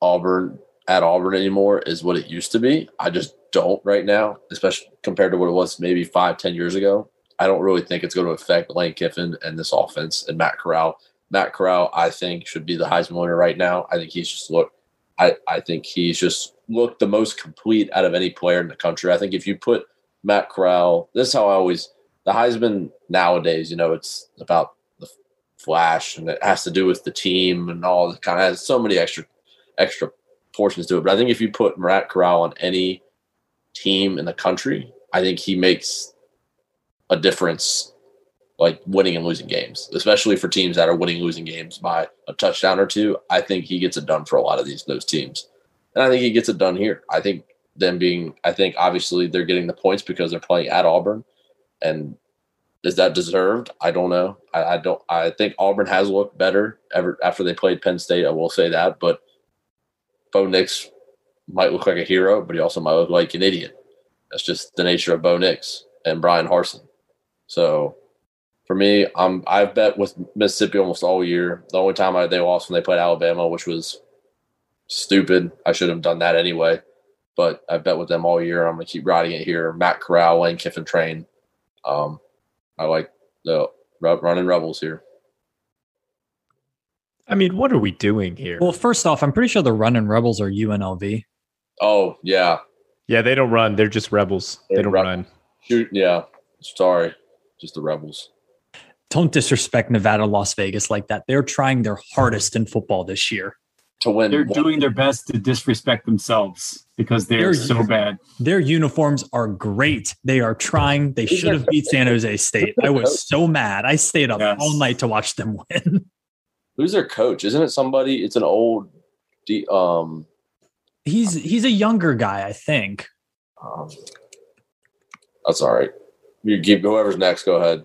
Auburn at Auburn anymore is what it used to be. I just don't right now, especially compared to what it was maybe five, ten years ago. I don't really think it's going to affect Lane Kiffin and this offense and Matt Corral. Matt Corral, I think, should be the Heisman winner right now. I think he's just looked. I, I think he's just looked the most complete out of any player in the country. I think if you put Matt Corral, this is how I always the Heisman nowadays. You know, it's about the flash and it has to do with the team and all the kind of has so many extra extra portions to it. But I think if you put Matt Corral on any team in the country, I think he makes a difference, like winning and losing games, especially for teams that are winning losing games by a touchdown or two. I think he gets it done for a lot of these those teams, and I think he gets it done here. I think them being, I think obviously they're getting the points because they're playing at Auburn, and is that deserved? I don't know. I, I don't. I think Auburn has looked better ever after they played Penn State. I will say that, but Bo Nix might look like a hero, but he also might look like an idiot. That's just the nature of Bo Nix and Bryan Harsin. So for me, I'm I've bet with Mississippi almost all year. The only time I, they lost when they played Alabama, which was stupid. I should have done that anyway. But I bet with them all year. I'm going to keep riding it here. Matt Corral, Lane Kiffin train. Um, I like the running Rebels here. I mean, what are we doing here? Well, first off, I'm pretty sure the running Rebels are UNLV. Oh yeah, yeah. They don't run. They're just rebels. They're they do not run. Shoot, yeah. Sorry, just the rebels. Don't disrespect Nevada, Las Vegas like that. They're trying their hardest in football this year to win. They're doing their best to disrespect themselves because they're so bad. Their uniforms are great. They are trying. They should have beat San Jose State. I was so mad. I stayed up yes. all night to watch them win. (laughs) Who's their coach? Isn't it somebody? It's an old. Um, he's he's a younger guy, I think. Um, that's all right. You keep whoever's next. Go ahead.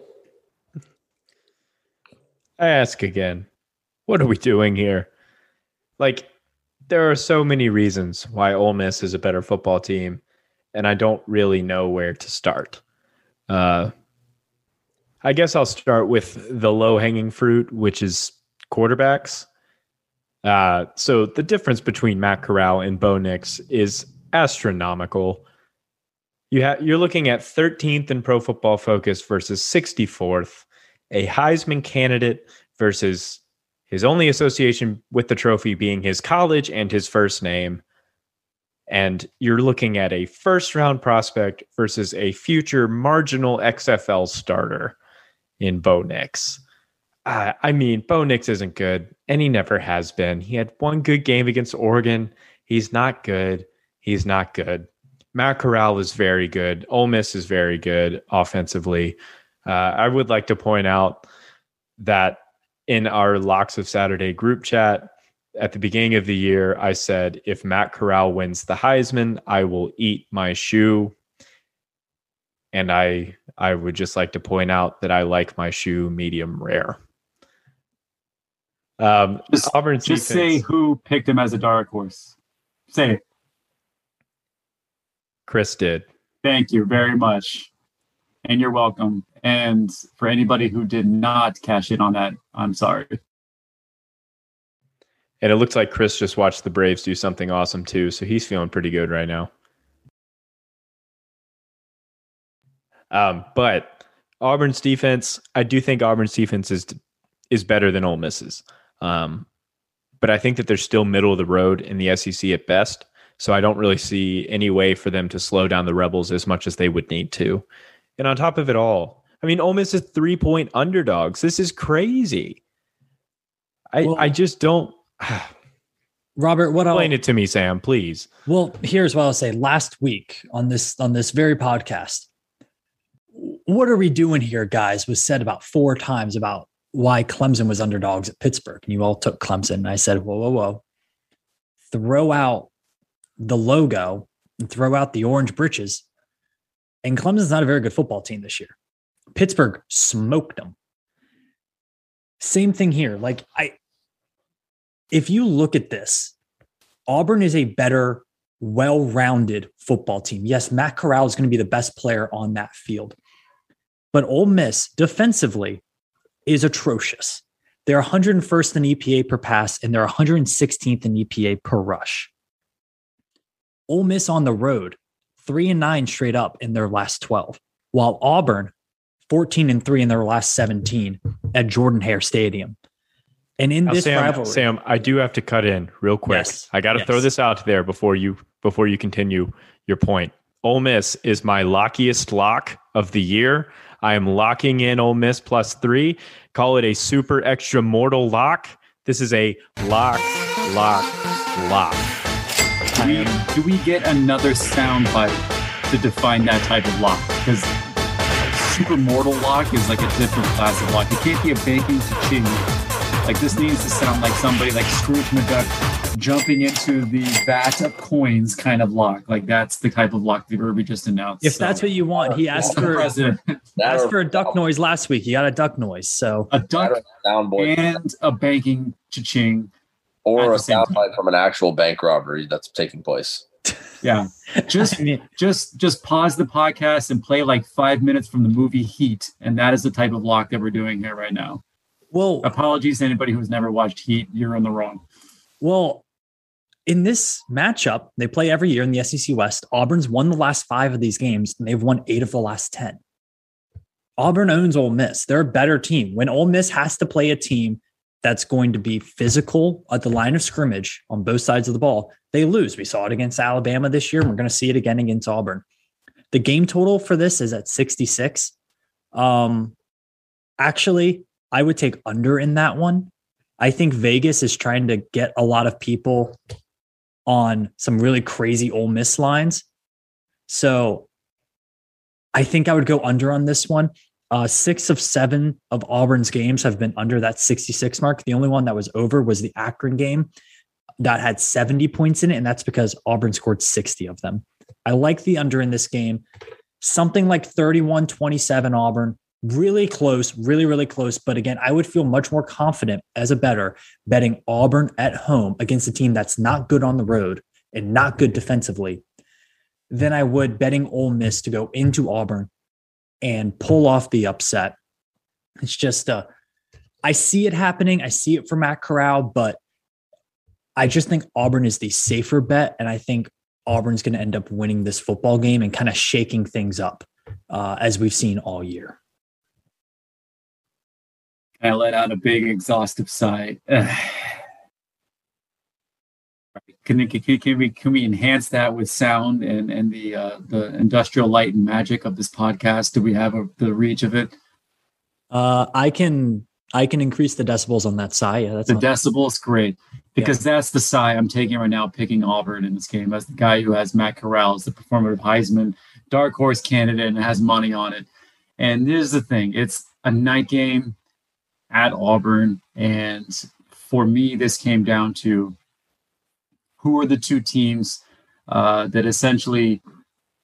I ask again. What are we doing here? Like there are so many reasons why Ole Miss is a better football team, and I don't really know where to start. Uh, I guess I'll start with the low hanging fruit, which is quarterbacks. Uh, so the difference between Matt Corral and Bo Nix is astronomical. You ha- you're looking at 13th in Pro Football Focus versus 64th, a Heisman candidate versus his only association with the trophy being his college and his first name. And you're looking at a first round prospect versus a future marginal XFL starter in Bo Nix. Uh, I mean, Bo Nix isn't good, and he never has been. He had one good game against Oregon. He's not good. He's not good. Matt Corral is very good. Ole Miss is very good offensively. Uh, I would like to point out that in our Locks of Saturday group chat at the beginning of the year, I said, if Matt Corral wins the Heisman, I will eat my shoe. And I I would just like to point out that I like my shoe medium rare. Um, just, just defense, say who picked him as a dark horse. Say it. Chris did. Thank you very much. And you're welcome. And for anybody who did not cash in on that, I'm sorry. And it looks like Chris just watched the Braves do something awesome too. So he's feeling pretty good right now. Um, but Auburn's defense, I do think Auburn's defense is is better than Ole Miss's. Um, but I think that they're still middle of the road in the SEC at best. So I don't really see any way for them to slow down the Rebels as much as they would need to. And on top of it all, I mean, Ole Miss is three point underdogs. This is crazy. I well, I just don't. (sighs) Robert, what explain I'll, it to me, Sam, please. Well, here's what I'll say. Last week on this on this very podcast, what are we doing here, guys? Was said about four times about why Clemson was underdogs at Pittsburgh, and you all took Clemson. And I said, whoa, whoa, whoa, throw out the logo and throw out the orange breeches. And Clemson's not a very good football team this year. Pittsburgh smoked them. Same thing here. Like I if you look at this, Auburn is a better, well-rounded football team. Yes, Matt Corral is going to be the best player on that field. But Ole Miss defensively is atrocious. They're 101st in EPA per pass and they're 116th in EPA per rush. Ole Miss on the road, three and nine straight up in their last 12, while Auburn 14 and 3 in their last 17 at Jordan Hare Stadium. And in now, this Sam, rivalry, Sam, I do have to cut in real quick. Yes, I got to yes. throw this out there before you before you continue your point. Ole Miss is my lockiest lock of the year. I am locking in Ole Miss plus three. Call it a super extra mortal lock. This is a lock, lock, lock. Do we, do we get another sound bite to define that type of lock? Because super mortal lock is like a different class of lock. It can't be a banking to Like this needs to sound like somebody like Scrooge McDuck jumping into the vat of coins kind of lock. Like that's the type of lock that Irby just announced. If so, that's what you want, he asked for asked for a duck noise last week. He got a duck noise. So a duck and a banking cha-ching. Or a soundbite from an actual bank robbery that's taking place. Yeah. Just I mean, just just pause the podcast and play like five minutes from the movie Heat. And that is the type of lock that we're doing here right now. well, Apologies to anybody who's never watched Heat. You're in the wrong. Well, in this matchup, they play every year in the SEC West. Auburn's won the last five of these games, and they've won eight of the last 10. Auburn owns Ole Miss. They're a better team. When Ole Miss has to play a team that's going to be physical at the line of scrimmage on both sides of the ball, they lose. We saw it against Alabama this year, and we're going to see it again against Auburn. The game total for this is at 66. Um, actually, I would take under in that one. I think Vegas is trying to get a lot of people on some really crazy Ole Miss lines. So I think I would go under on this one. Uh, six of seven of Auburn's games have been under that 66 mark. The only one that was over was the Akron game that had 70 points in it, and that's because Auburn scored 60 of them. I like the under in this game. Something like 31 27 Auburn, really close, really, really close. But again, I would feel much more confident as a better betting Auburn at home against a team that's not good on the road and not good defensively than I would betting Ole Miss to go into Auburn and pull off the upset. It's just uh I see it happening. I see it for Matt Corral, but I just think Auburn is the safer bet. And I think Auburn's going to end up winning this football game and kind of shaking things up uh, as we've seen all year. I let out a big exhaustive sigh. (sighs) (laughs) Can, can, can we can we enhance that with sound and and the uh, the industrial light and magic of this podcast? Do we have a, the reach of it? Uh, I can I can increase the decibels on that sigh. Yeah, that's The decibels, great, because that's the sigh I'm taking right now, picking Auburn in this game as the guy who has Matt Corral as the performative Heisman dark horse candidate and has money on it. And here's the thing: it's a night game at Auburn, and for me, this came down to who are the two teams uh, that essentially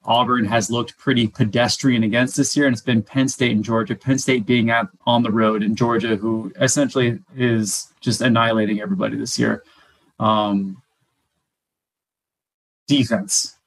Auburn has looked pretty pedestrian against this year, and it's been Penn State and Georgia. Penn State being at on the road, and Georgia, who essentially is just annihilating everybody this year. Um, defense,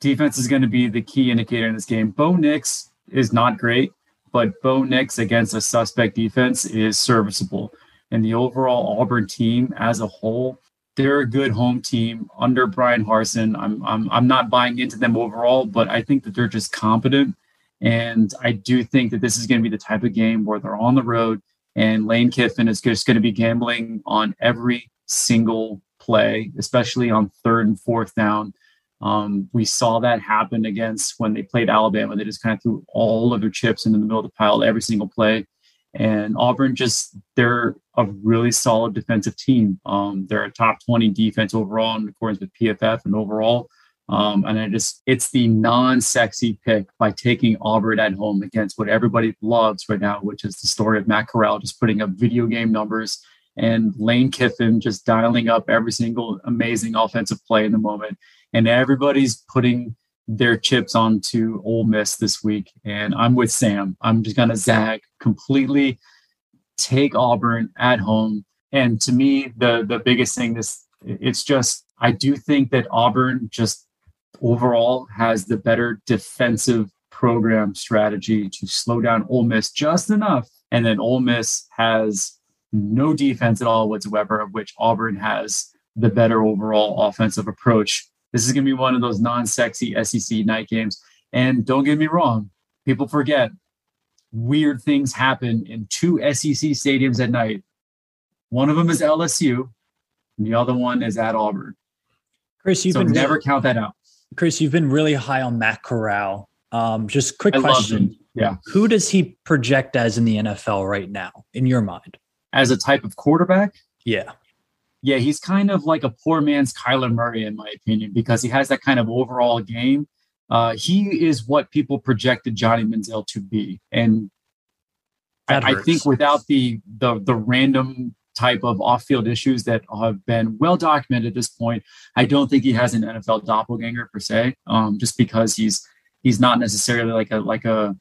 defense is going to be the key indicator in this game. Bo Nix is not great, but Bo Nix against a suspect defense is serviceable, and the overall Auburn team as a whole they're a good home team under Bryan Harsin. I'm I'm I'm not buying into them overall, but I think that they're just competent. And I do think that this is going to be the type of game where they're on the road and Lane Kiffin is just going to be gambling on every single play, especially on third and fourth down. Um, we saw that happen against when they played Alabama. They just kind of threw all of their chips into the middle of the pile every single play. And Auburn just, they're a really solid defensive team. Um, they're a top 20 defense overall in accordance with PFF and overall. Um, and I just, it's the non sexy pick by taking Auburn at home against what everybody loves right now, which is the story of Matt Corral just putting up video game numbers and Lane Kiffin just dialing up every single amazing offensive play in the moment. And everybody's putting their chips onto Ole Miss this week. And I'm with Sam. I'm just going to zag completely, take Auburn at home. And to me, the the biggest thing this it's just I do think that Auburn just overall has the better defensive program strategy to slow down Ole Miss just enough. And then Ole Miss has no defense at all whatsoever, of which Auburn has the better overall offensive approach. This is going to be one of those non-sexy SEC night games. And don't get me wrong, people forget weird things happen in two SEC stadiums at night. One of them is LSU, and the other one is at Auburn. Chris, you've so been never count that out. Chris, you've been really high on Matt Corral. Um, just quick I question. Yeah, Who does he project as in the NFL right now, in your mind? as a type of quarterback, Yeah, yeah, he's kind of like a poor man's Kyler Murray, in my opinion, because he has that kind of overall game. Uh, he is what people projected Johnny Manziel to be, and I, I think without the the the random type of off-field issues that have been well documented at this point, I don't think he has an NFL doppelganger per se. Um, just because he's he's not necessarily like a like a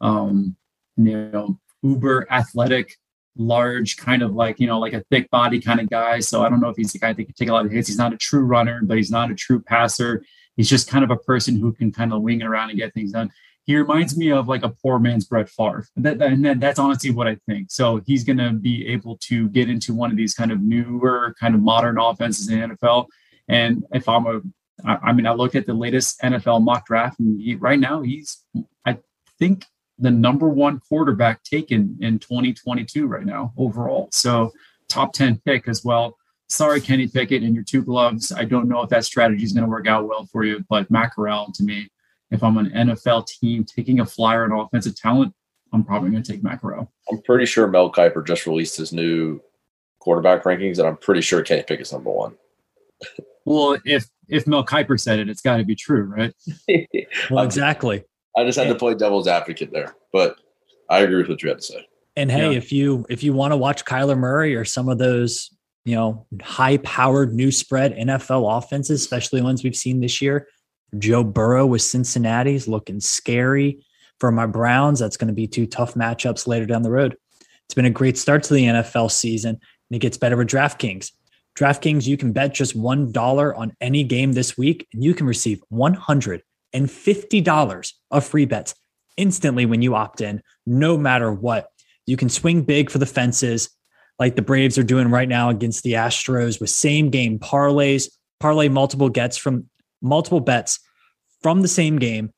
um, you know uber athletic large kind of like you know like a thick body kind of guy so i don't know if he's the guy that can take a lot of hits he's not a true runner but he's not a true passer he's just kind of a person who can kind of wing it around and get things done. He reminds me of like a poor man's Brett Favre. That, that, and that, that's honestly what I think. So he's going to be able to get into one of these kind of newer, kind of modern offenses in NFL. And if I'm a, I mean, I look at the latest NFL mock draft, and he, right now he's, I think, the number one quarterback taken in 2022 right now overall. So top 10 pick as well. Sorry, Kenny Pickett and your two gloves. I don't know if that strategy is going to work out well for you, but Matt Corral to me if I'm an NFL team taking a flyer on offensive talent, I'm probably going to take Matt Corral. I'm pretty sure Mel Kiper just released his new quarterback rankings, and I'm pretty sure Kenny Pickett's number one. well, if if Mel Kiper said it, it's got to be true, right? well, exactly. I just had to play devil's advocate there, but I agree with what you had to say. And hey, yeah. if you if you want to watch Kyler Murray or some of those you know high powered new spread NFL offenses, especially ones we've seen this year, Joe Burrow with Cincinnati's looking scary. For my Browns, that's going to be two tough matchups later down the road. It's been a great start to the NFL season, and it gets better with DraftKings. DraftKings, you can bet just $1 on any game this week, and you can receive $150 of free bets instantly when you opt in, no matter what. You can swing big for the fences, like the Braves are doing right now against the Astros with same game parlays, parlay multiple gets from multiple bets from the same game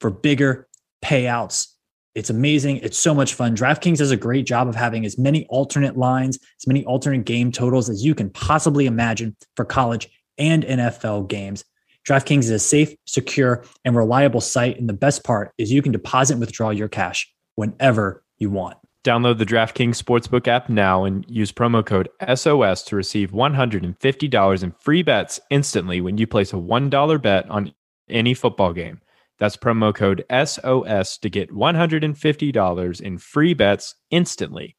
for bigger payouts. It's amazing. It's so much fun. DraftKings does a great job of having as many alternate lines, as many alternate game totals as you can possibly imagine for college and NFL games. DraftKings is a safe, secure, and reliable site. And the best part is you can deposit and withdraw your cash whenever you want. Download the DraftKings Sportsbook app now and use promo code SOS to receive $150 in free bets instantly when you place a $1 bet on any football game. That's promo code SOS to get $150 in free bets instantly.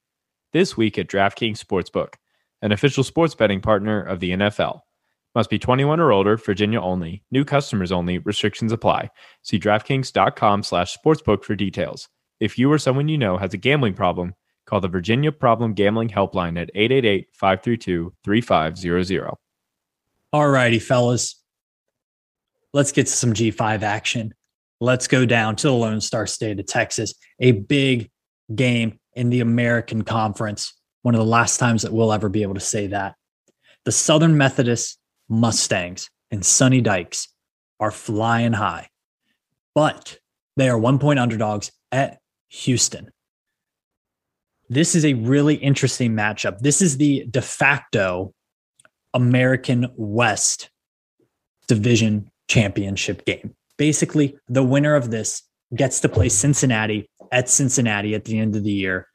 This week at DraftKings Sportsbook, an official sports betting partner of the NFL. Must be 21 or older, Virginia only. New customers only. Restrictions apply. See DraftKings.com/sportsbook for details. If you or someone you know has a gambling problem, call the Virginia Problem Gambling Helpline at 888 532 3500. All righty, fellas. Let's get to some G5 action. Let's go down to the Lone Star State of Texas, a big game in the American Conference. One of the last times that we'll ever be able to say that. The Southern Methodist Mustangs and Sonny Dykes are flying high, but they are one point underdogs at Houston. This is a really interesting matchup. This is the de facto American West Division Championship game. Basically, the winner of this gets to play Cincinnati at Cincinnati at the end of the year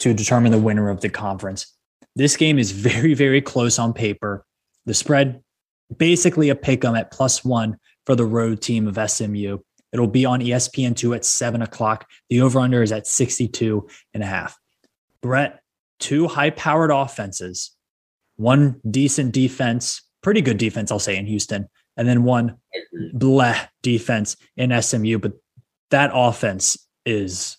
to determine the winner of the conference. This game is very, very close on paper. The spread, basically a pick 'em at plus one for the road team of SMU. It'll be on ESPN2 at seven o'clock. The over under is at 62 and a half. Brett, two high powered offenses, one decent defense, pretty good defense, I'll say, in Houston, and then one bleh defense in SMU. But that offense is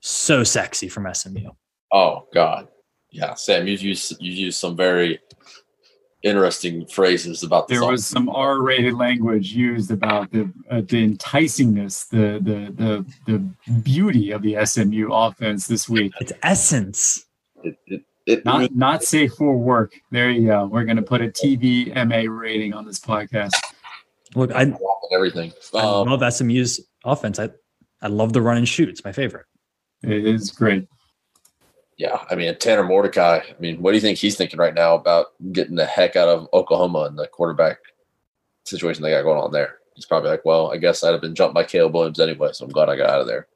so sexy from SMU. Oh, God. Yeah, Sam, you use you use some very interesting phrases about this. There was some R-rated language used about the uh, the enticingness, the the the the beauty of the SMU offense this week. Its essence. It, it, it not really, not safe for work. There you go. We're going to put a TVMA rating on this podcast. Look, I everything. I um, love SMU's offense. I I love the run and shoot. It's my favorite. It is great. Yeah, I mean Tanner Mordecai. I mean, what do you think he's thinking right now about getting the heck out of Oklahoma and the quarterback situation they got going on there? He's probably like, well, I guess I'd have been jumped by Caleb Williams anyway, so I'm glad I got out of there.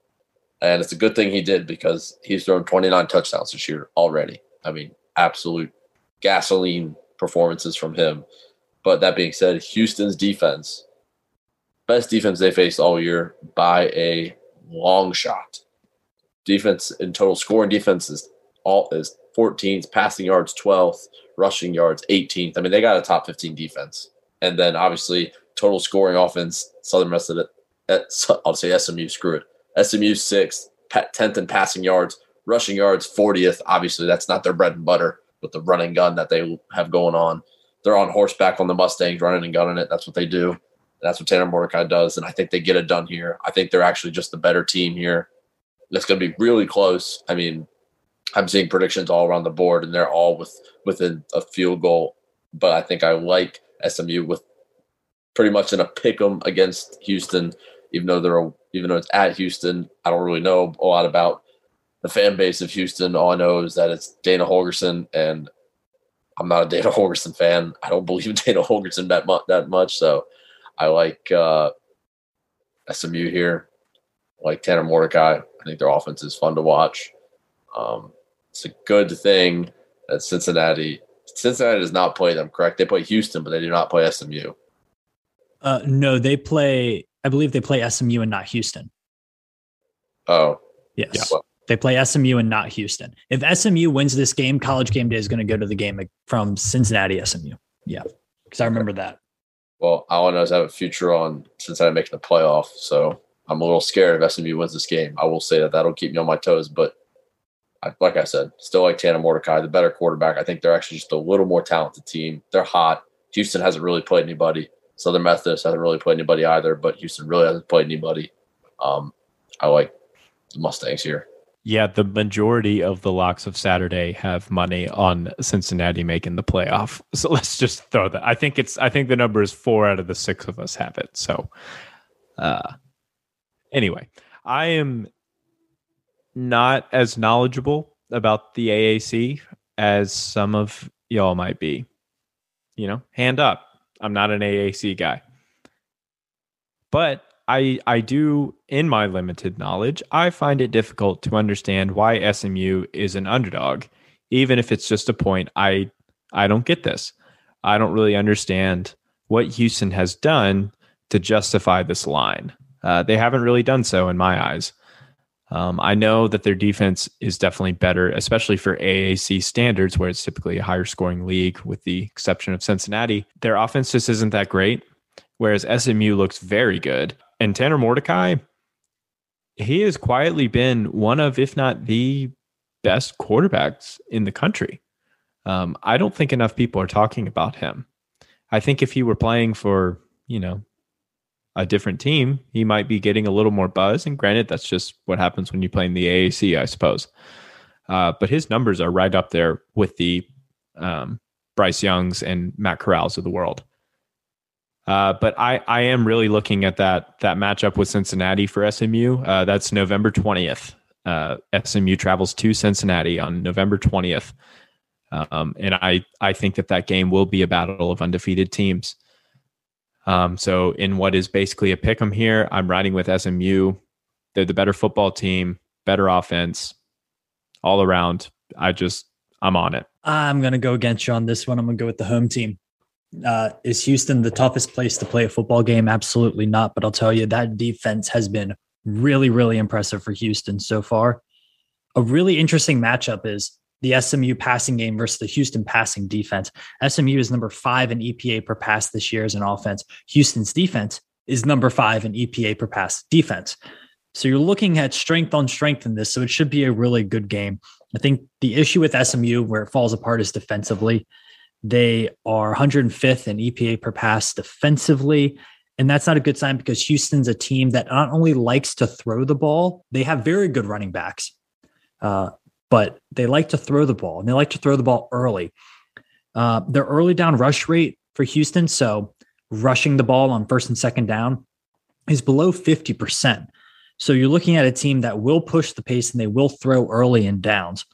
And it's a good thing he did because he's thrown 29 touchdowns this year already. I mean, absolute gasoline performances from him. But that being said, Houston's defense, best defense they faced all year by a long shot. Defense in total scoring defense is all is 14th, passing yards 12th, rushing yards 18th. I mean, they got a top 15 defense. And then obviously total scoring offense, Southern Methodist, I'll say SMU, screw it. SMU sixth, 10th in passing yards, rushing yards 40th. Obviously, that's not their bread and butter with the running gun that they have going on. They're on horseback on the Mustangs, running and gunning it. That's what they do. that's what Tanner Mordecai does. And I think they get it done here. I think they're actually just the better team here. It's going to be really close. I mean, I'm seeing predictions all around the board, and they're all with within a field goal. But I think I like SMU with pretty much in a pick 'em against Houston, even though they're a, even though it's at Houston. I don't really know a lot about the fan base of Houston. All I know is that it's Dana Holgorsen, and I'm not a (laughs) Dana Holgorsen fan. I don't believe in Dana Holgorsen that much. That much, so I like uh, SMU here. I like Tanner Mordecai. I think their offense is fun to watch. Um, it's a good thing that Cincinnati Cincinnati does not play them. Correct? They play Houston, but they do not play SMU. Uh, no, they play. I believe they play SMU and not Houston. Oh, yes. Yeah. They play SMU and not Houston. If SMU wins this game, College Game Day is going to go to the game from Cincinnati SMU. Yeah, because I remember that. Well, I know is I have a future on Cincinnati making the playoff, so I'm a little scared if SMU wins this game. I will say that that'll keep me on my toes, but I, like I said, still like Tanner Mordecai, the better quarterback. I think they're actually just a little more talented team. They're hot. Houston hasn't really played anybody. Southern Methodist hasn't really played anybody either, but Houston really hasn't played anybody. Um, I like the Mustangs here. Yeah, the majority of the locks of Saturday have money on Cincinnati making the playoff. (laughs) So let's just throw that. I think it's I think the number is four out of the six of us have it. So uh anyway, I am not as knowledgeable about the AAC as some of y'all might be. You know, hand up. I'm not an AAC guy. But I I do in my limited knowledge, I find it difficult to understand why SMU is an underdog even if it's just a point. I I don't get this. I don't really understand what Houston has done to justify this line. Uh, they haven't really done so in my eyes. Um, I know that their defense is definitely better, especially for AAC standards, where it's typically a higher scoring league, with the exception of Cincinnati. Their offense just isn't that great, whereas SMU looks very good. And Tanner Mordecai, he has quietly been one of, if not the best quarterbacks in the country. Um, I don't think enough people are talking about him. I think if he were playing for, you know, a different team, he might be getting a little more buzz. And granted, that's just what happens when you play in the AAC, I suppose. Uh, but his numbers are right up there with the um, Bryce Youngs and Matt Corrals of the world. Uh, but I, I am really looking at that that matchup with Cincinnati for SMU. Uh, that's November twentieth. Uh, SMU travels to Cincinnati on November twentieth, um, and I I think that that game will be a battle of undefeated teams. Um, so in what is basically a pick 'em here, I'm riding with SMU. They're the better football team, better offense, all around. I just I'm on it. I'm gonna go against you on this one. I'm gonna go with the home team. Uh, is Houston the toughest place to play a football game? Absolutely not. But I'll tell you, that defense has been really, really impressive for Houston so far. A really interesting matchup is the SMU passing game versus the Houston passing defense. SMU is number five in EPA per pass this year as an offense. Houston's defense is number five in EPA per pass defense. So you're looking at strength on strength in this. So it should be a really good game. I think the issue with SMU where it falls apart is defensively. They are 105th in EPA per pass defensively. And that's not a good sign because Houston's a team that not only likes to throw the ball, they have very good running backs, uh, but they like to throw the ball and they like to throw the ball early. Uh, their early down rush rate for Houston, so rushing the ball on first and second down, is below 50%. So you're looking at a team that will push the pace and they will throw early in downs.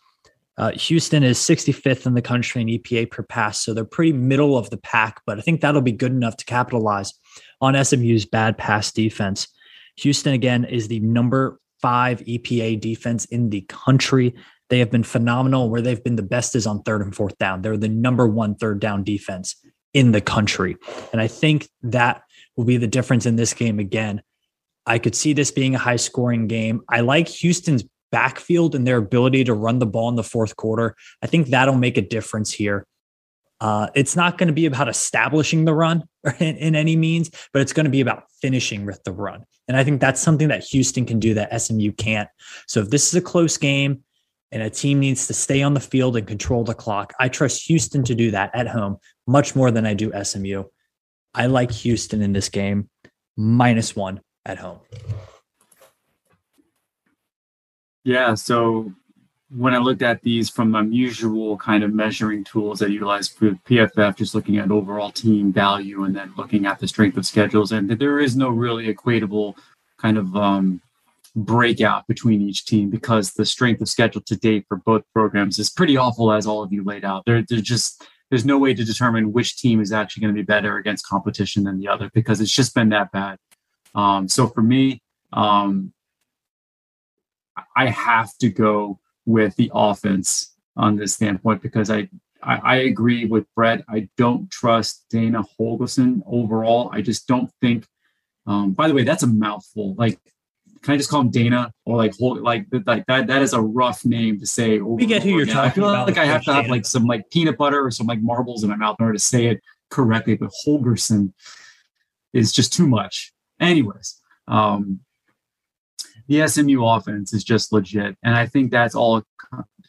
Uh, Houston is 65th in the country in EPA per pass, so they're pretty middle of the pack, but I think that'll be good enough to capitalize on SMU's bad pass defense. Houston, again, is the number five EPA defense in the country. They have been phenomenal. Where they've been the best is on third and fourth down. They're the number one third down defense in the country. And I think that will be the difference in this game again. I could see this being a high scoring game. I like Houston's backfield and their ability to run the ball in the fourth quarter, I think that'll make a difference here. Uh, it's not going to be about establishing the run (laughs) in, in, any means, but it's going to be about finishing with the run. And I think that's something that Houston can do that SMU can't. So if this is a close game and a team needs to stay on the field and control the clock, I trust Houston to do that at home much more than I do SMU. I like Houston in this game. minus one at home. Yeah. So when I looked at these from unusual kind of measuring tools that utilize for PFF, just looking at overall team value and then looking at the strength of schedules, and there is no really equatable kind of um, breakout between each team because the strength of schedule to date for both programs is pretty awful, as all of you laid out. There, there's just there's no way to determine which team is actually going to be better against competition than the other because it's just been that bad. Um, so for me, um, I have to go with the offense on this standpoint because I, I, agree with Brett. I don't trust Dana Holgorsen overall. I just don't think. Um, by the way, that's a mouthful. Like, can I just call him Dana or like like like that? That is a rough name to say. We get who you're again. talking I feel about. like I have to have Dana. like some like peanut butter or some like marbles in my mouth in order to say it correctly. But Holgorsen is just too much. Anyways, um, the SMU offense is just legit. And I think that's all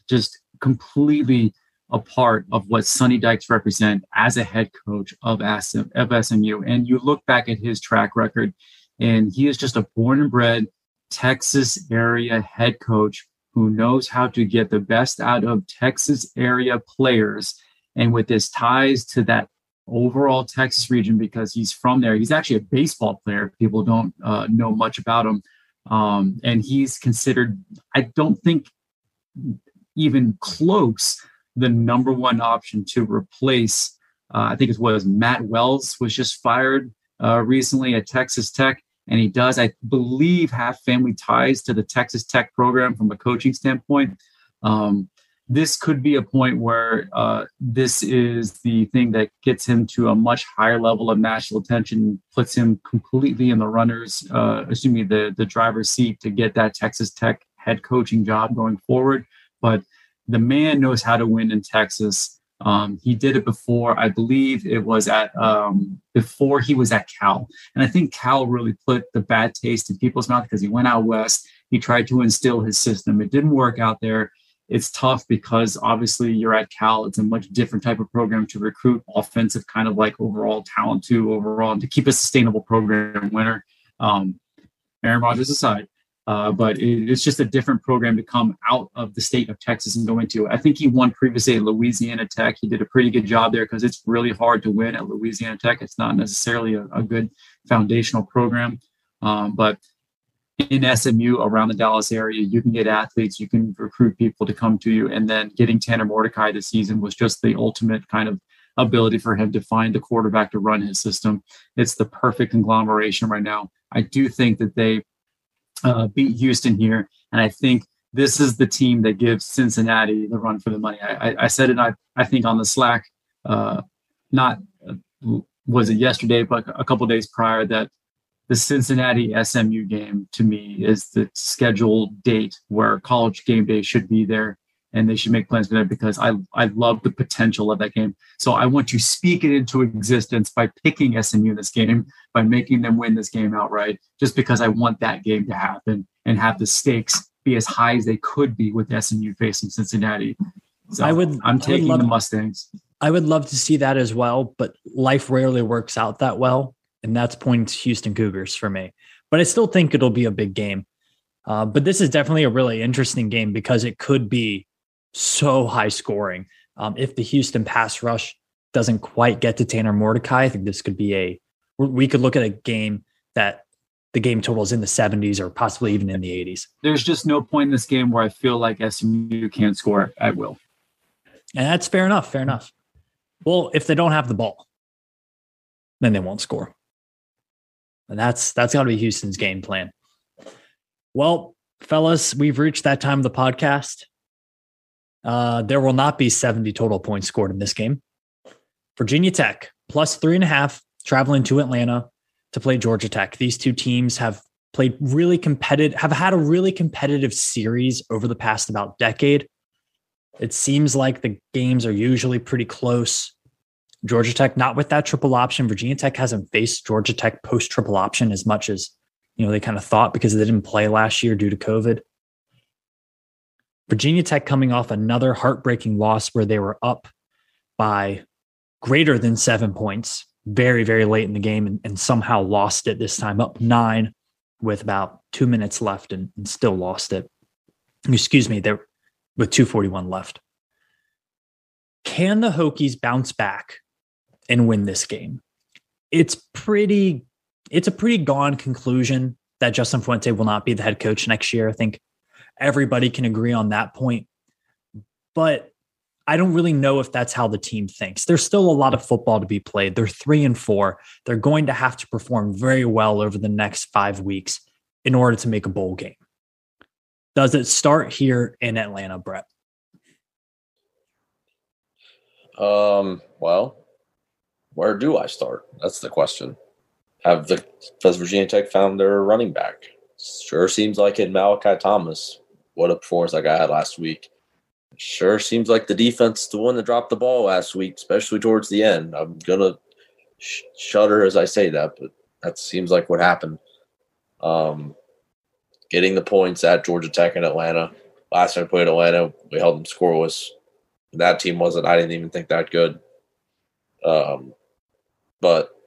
just completely a part of what Sonny Dykes represent as a head coach of SMU. And you look back at his track record, and he is just a born and bred Texas area head coach who knows how to get the best out of Texas area players. And with his ties to that overall Texas region, because he's from there, he's actually a baseball player. People don't uh, know much about him. Um, and he's considered, I don't think even close, the number one option to replace. Uh, I think it was Matt Wells was just fired uh, recently at Texas Tech, and he does, I believe, have family ties to the Texas Tech program from a coaching standpoint. Um, this could be a point where uh, this is the thing that gets him to a much higher level of national attention, puts him completely in the runners, uh, assuming the the driver's seat to get that Texas Tech head coaching job going forward. But the man knows how to win in Texas. Um, he did it before. I believe it was at um, before he was at Cal, and I think Cal really put the bad taste in people's mouth because he went out west. He tried to instill his system. It didn't work out there it's tough because obviously you're at Cal. It's a much different type of program to recruit offensive kind of like overall talent to overall and to keep a sustainable program winner. Um, Aaron Rodgers aside, uh, but it, it's just a different program to come out of the state of Texas and go into. I think he won previously at Louisiana Tech. He did a pretty good job there because it's really hard to win at Louisiana Tech. It's not necessarily a, a good foundational program, um, but in SMU around the Dallas area, you can get athletes, you can recruit people to come to you. And then getting Tanner Mordecai this season was just the ultimate kind of ability for him to find the quarterback to run his system. It's the perfect conglomeration right now. I do think that they uh, beat Houston here. And I think this is the team that gives Cincinnati the run for the money. I, I, I said it, I, I think, on the Slack, uh, not uh, was it yesterday, but a couple days prior, that the Cincinnati SMU game to me is the scheduled date where college game day should be there and they should make plans for that because I I love the potential of that game. So I want to speak it into existence by picking SMU in this game, by making them win this game outright, just because I want that game to happen and have the stakes be as high as they could be with SMU facing Cincinnati. So I would- I'm would taking love- the Mustangs. I would love to see that as well, but life rarely works out that well. And that's pointing to Houston Cougars for me. But I still think it'll be a big game. Uh, but this is definitely a really interesting game because it could be so high scoring. Um, if the Houston pass rush doesn't quite get to Tanner Mordecai, I think this could be a, we could look at a game that the game total is in the 70s or possibly even in the 80s. There's just no point in this game where I feel like SMU can't score at will. And that's fair enough. Fair enough. Well, if they don't have the ball, then they won't score. And that's that's got to be Houston's game plan. Well, fellas, we've reached that time of the podcast. Uh, there will not be 70 total points scored in this game. Virginia Tech plus three and a half traveling to Atlanta to play Georgia Tech. These two teams have played really competitive, have had a really competitive series over the past about decade. It seems like the games are usually pretty close. Georgia Tech, not with that triple option. Virginia Tech hasn't faced Georgia Tech post triple option as much as you know they kind of thought because they didn't play last year due to COVID. Virginia Tech coming off another heartbreaking loss where they were up by greater than seven points very, very late in the game and, and somehow lost it this time, up nine with about two minutes left and, and still lost it. Excuse me, there with 241 left. Can the Hokies bounce back and win this game? It's pretty, it's a pretty gone conclusion that Justin Fuente will not be the head coach next year. I think everybody can agree on that point. But I don't really know if that's how the team thinks. There's still a lot of football to be played. They're three and four. They're going to have to perform very well over the next five weeks in order to make a bowl game. Does it start here in Atlanta, Brett? Um, well, where do I start? That's the question. Have the has Virginia Tech found their running back? Sure seems like it. Malachi Thomas. What a performance guy had last week. Sure seems like the defense the one that dropped the ball last week, especially towards the end. I'm gonna sh- shudder as I say that, but that seems like what happened. Um, getting the points at Georgia Tech and Atlanta. Last time we played Atlanta, we held them scoreless. That team wasn't. I didn't even think that good. Um, but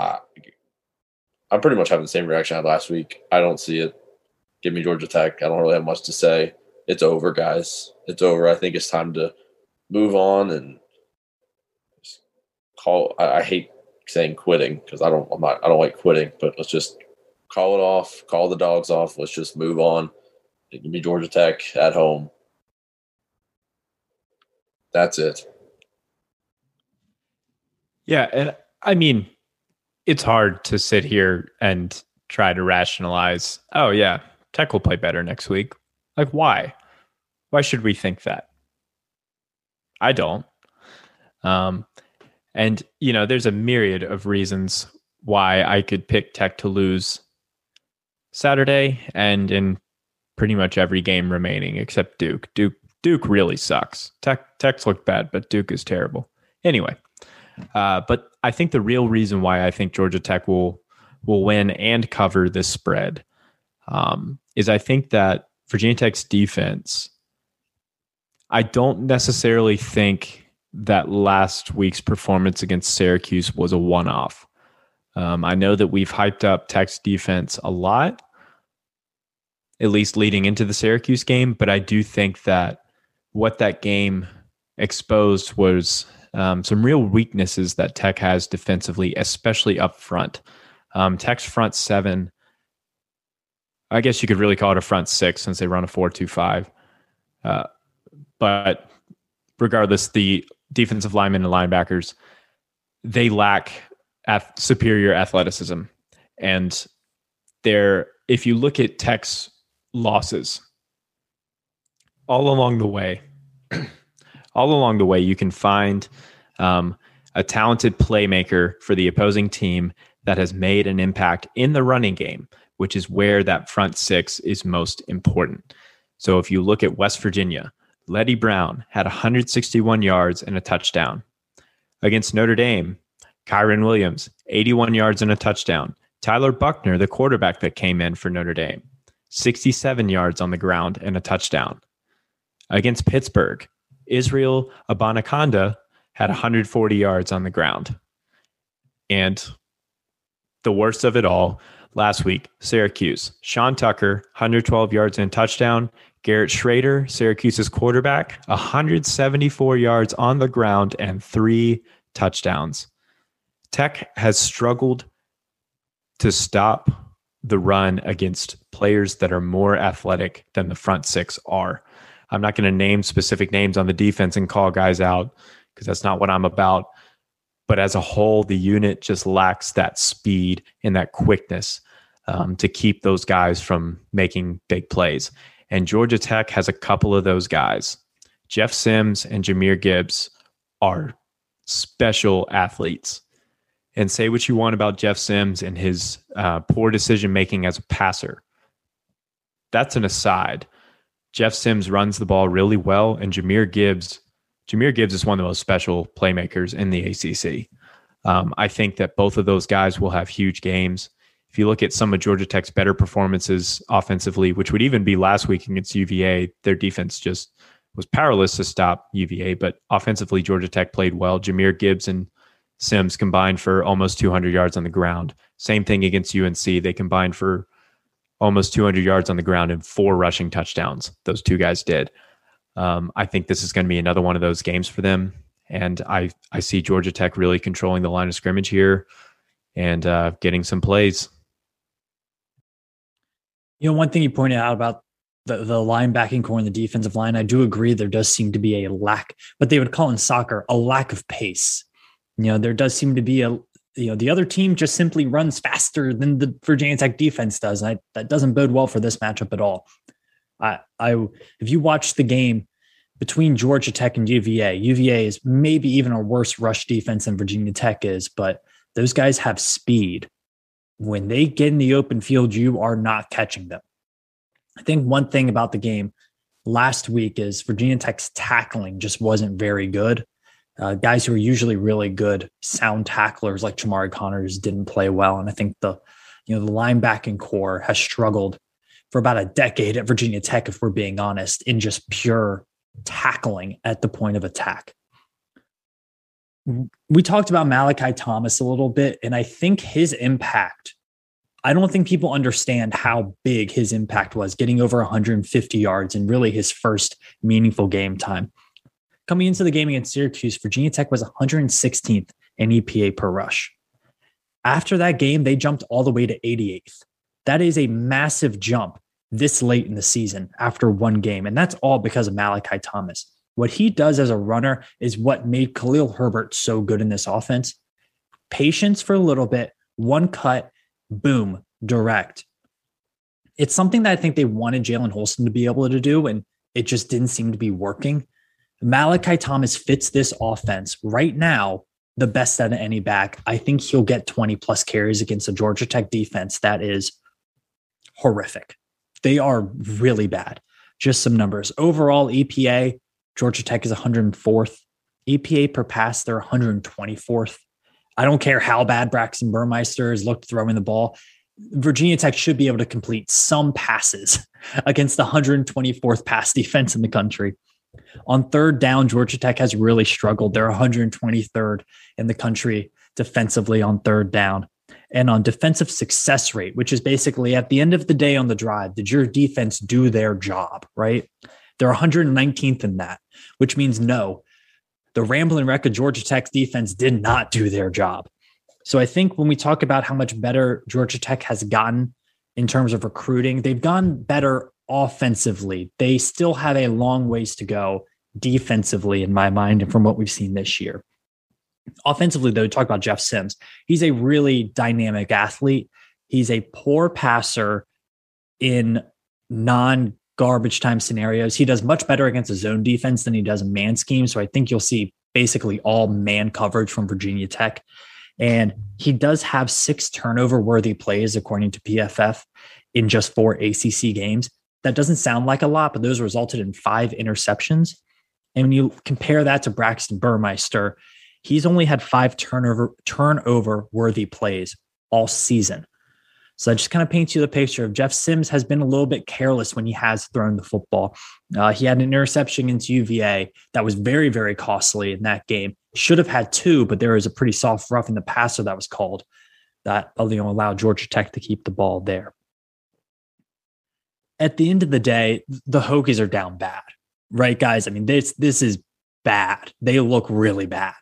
I, I'm pretty much having the same reaction I had last week. I don't see it. Give me Georgia Tech. I don't really have much to say. It's over, guys. It's over. I think it's time to move on and call. I, I hate saying quitting because I don't. I'm not. I don't like quitting. But let's just call it off. Call the dogs off. Let's just move on. It can be Georgia Tech at home. That's it. Yeah, and I mean, it's hard to sit here and try to rationalize, oh yeah, Tech will play better next week. Like why? Why should we think that? I don't. Um and you know, there's a myriad of reasons why I could pick Tech to lose Saturday and in pretty much every game remaining except Duke. Duke Duke really sucks. Tech Tech's looked bad, but Duke is terrible. Anyway, uh, but I think the real reason why I think Georgia Tech will will win and cover this spread um, is I think that Virginia Tech's defense. I don't necessarily think that last week's performance against Syracuse was a one off. Um, I know that we've hyped up Tech's defense a lot, at least leading into the Syracuse game, but I do think that what that game exposed was um, some real weaknesses that Tech has defensively, especially up front. Um, Tech's front seven, I guess you could really call it a front six since they run a four-two-five. Uh, but regardless, the defensive linemen and linebackers, they lack ath- superior athleticism. And they're, if you look at Tech's losses, all along the way, (clears throat) all along the way, you can find um, a talented playmaker for the opposing team that has made an impact in the running game, which is where that front six is most important. So if you look at West Virginia, Leddie Brown had 161 yards and a touchdown. Against Notre Dame, Kyren Williams, 81 yards and a touchdown. Tyler Buchner, the quarterback that came in for Notre Dame, 67 yards on the ground and a touchdown. Against Pittsburgh, Israel Abanikanda had 140 yards on the ground. And the worst of it all, last week, Syracuse, Sean Tucker, 112 yards and touchdown. Garrett Shrader, Syracuse's quarterback, 174 yards on the ground and three touchdowns. Tech has struggled to stop the run against players that are more athletic than the front six are. I'm not going to name specific names on the defense and call guys out because that's not what I'm about. But as a whole, the unit just lacks that speed and that quickness um, to keep those guys from making big plays. And Georgia Tech has a couple of those guys. Jeff Sims and Jahmyr Gibbs are special athletes. And say what you want about Jeff Sims and his uh, poor decision making as a passer. That's an aside. Jeff Sims runs the ball really well, and Jahmyr Gibbs. Jahmyr Gibbs is one of the most special playmakers in the ACC. Um, I think that both of those guys will have huge games. If you look at some of Georgia Tech's better performances offensively, which would even be last week against UVA, their defense just was powerless to stop UVA. But offensively, Georgia Tech played well. Jahmyr Gibbs and Sims combined for almost 200 yards on the ground. Same thing against UNC. They combined for almost 200 yards on the ground and four rushing touchdowns. Those two guys did. Um, I think this is going to be another one of those games for them. And I, I see Georgia Tech really controlling the line of scrimmage here and uh, getting some plays. You know, one thing you pointed out about the, the linebacking core and the defensive line, I do agree there does seem to be a lack, but they would call in soccer a lack of pace. You know, there does seem to be a, you know, the other team just simply runs faster than the Virginia Tech defense does. And I, that doesn't bode well for this matchup at all. I, I, if you watch the game between Georgia Tech and UVA, UVA is maybe even a worse rush defense than Virginia Tech is, but those guys have speed. When they get in the open field, you are not catching them. I think one thing about the game last week is Virginia Tech's tackling just wasn't very good. Uh, guys who are usually really good sound tacklers like Chamarri Connors didn't play well, and I think the you know the linebacking core has struggled for about a decade at Virginia Tech, if we're being honest, in just pure tackling at the point of attack. We talked about Malachi Thomas a little bit, and I think his impact. I don't think people understand how big his impact was getting over 150 yards and really his first meaningful game time. Coming into the game against Syracuse, Virginia Tech was 116th in EPA per rush. After that game, they jumped all the way to 88th. That is a massive jump this late in the season after one game. And that's all because of Malachi Thomas. What he does as a runner is what made Khalil Herbert so good in this offense. Patience for a little bit, one cut, boom, direct. It's something that I think they wanted Jalen Holston to be able to do, and it just didn't seem to be working. Malachi Thomas fits this offense right now the best out of any back. I think he'll get 20 plus carries against a Georgia Tech defense that is horrific. They are really bad. Just some numbers. Overall, EPA, Georgia Tech is 104th. EPA per pass, they're 124th. I don't care how bad Braxton Burmeister has looked throwing the ball. Virginia Tech should be able to complete some passes (laughs) against the 124th pass defense in the country. On third down, Georgia Tech has really struggled. They're 123rd in the country defensively on third down and on defensive success rate, which is basically at the end of the day on the drive, did your defense do their job, right? They're 119th in that, which means no, the rambling wreck of Georgia Tech's defense did not do their job. So I think when we talk about how much better Georgia Tech has gotten in terms of recruiting, they've gone better offensively. They still have a long ways to go defensively, in my mind, and from what we've seen this year. Offensively, though, talk about Jeff Sims. He's a really dynamic athlete. He's a poor passer in non garbage time scenarios. He does much better against a zone defense than he does a man scheme. So I think you'll see basically all man coverage from Virginia Tech. And he does have six turnover worthy plays, according to PFF, in just four ACC games. That doesn't sound like a lot, but those resulted in five interceptions. And when you compare that to Braxton Burmeister, He's only had five turnover turnover worthy plays all season. So that just kind of paints you the picture of Jeff Sims has been a little bit careless when he has thrown the football. Uh, he had an interception against UVA that was very, very costly in that game. Should have had two, but there was a pretty soft rough in the passer that was called that you know, allowed Georgia Tech to keep the ball there. At the end of the day, the Hokies are down bad, right, guys? I mean, this this is bad. They look really bad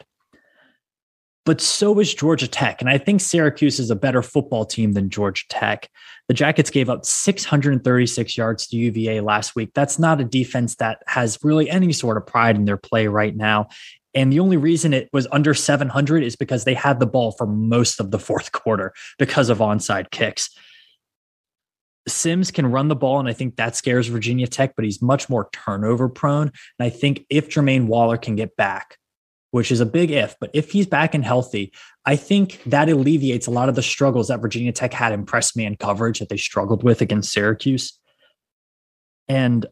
but so is Georgia Tech. And I think Syracuse is a better football team than Georgia Tech. The Jackets gave up 636 yards to UVA last week. That's not a defense that has really any sort of pride in their play right now. And the only reason it was under 700 is because they had the ball for most of the fourth quarter because of onside kicks. Sims can run the ball, and I think that scares Virginia Tech, but he's much more turnover prone. And I think if Jermaine Waller can get back, which is a big if. But if he's back and healthy, I think that alleviates a lot of the struggles that Virginia Tech had in press man coverage that they struggled with against Syracuse. And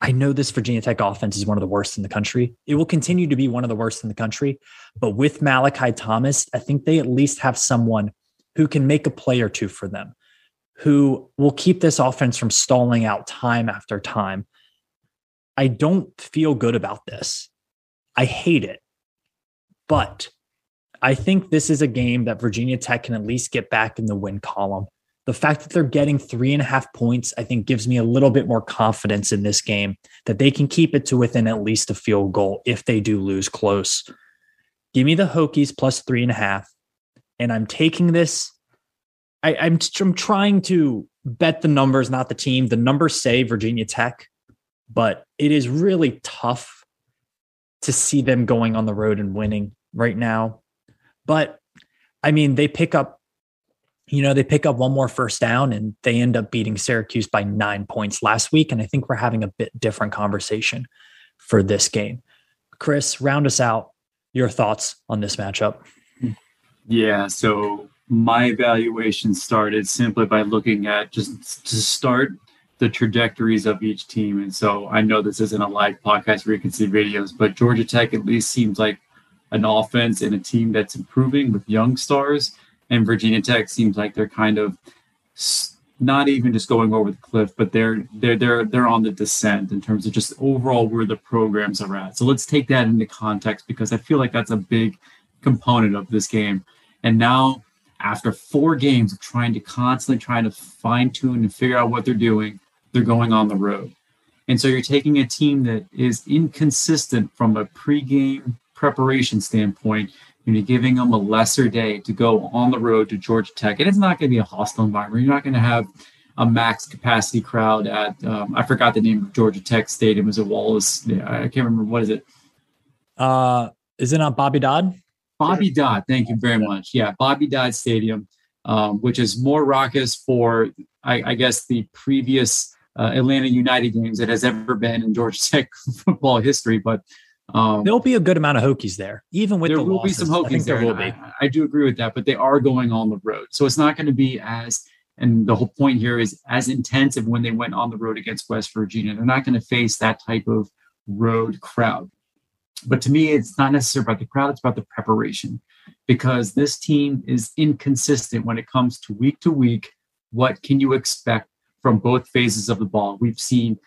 I know this Virginia Tech offense is one of the worst in the country. It will continue to be one of the worst in the country. But with Malachi Thomas, I think they at least have someone who can make a play or two for them, who will keep this offense from stalling out time after time. I don't feel good about this. I hate it. But I think this is a game that Virginia Tech can at least get back in the win column. The fact that they're getting three and a half points, I think, gives me a little bit more confidence in this game that they can keep it to within at least a field goal if they do lose close. Give me the Hokies plus three and a half. And I'm taking this. I, I'm, I'm trying to bet the numbers, not the team. The numbers say Virginia Tech, but it is really tough to see them going on the road and winning right now. But I mean, they pick up, you know, they pick up one more first down and they end up beating Syracuse by nine points last week. And I think we're having a bit different conversation for this game. Chris, round us out. Your thoughts on this matchup? Yeah. So my evaluation started simply by looking at just to start the trajectories of each team. And so I know this isn't a live podcast where you can see videos, but Georgia Tech at least seems like an offense and a team that's improving with young stars. And Virginia Tech seems like they're kind of not even just going over the cliff, but they're they're they're they're on the descent in terms of just overall where the programs are at. So let's take that into context because I feel like that's a big component of this game. And now after four games of trying to constantly trying to fine tune and figure out what they're doing, they're going on the road. And so you're taking a team that is inconsistent from a pregame preparation standpoint, and you're giving them a lesser day to go on the road to Georgia Tech. And it's not going to be a hostile environment. You're not going to have a max capacity crowd at, um, I forgot the name of Georgia Tech Stadium. Is it Wallace? I can't remember. What is it? Uh, is it not Bobby Dodd? Bobby Dodd. Thank you very much. Yeah, Bobby Dodd Stadium, um, which is more raucous for, I, I guess, the previous uh, Atlanta United games that has ever been in Georgia Tech (laughs) football history. But um, There'll be a good amount of Hokies there, even with there the will losses. be some Hokies there. there will be. I, I, do agree with that, but they are going on the road, so it's not going to be as. And the whole point here is as intensive when they went on the road against West Virginia. They're not going to face that type of road crowd. But to me, it's not necessarily about the crowd; it's about the preparation, because this team is inconsistent when it comes to week to week. What can you expect from both phases of the ball? We've seen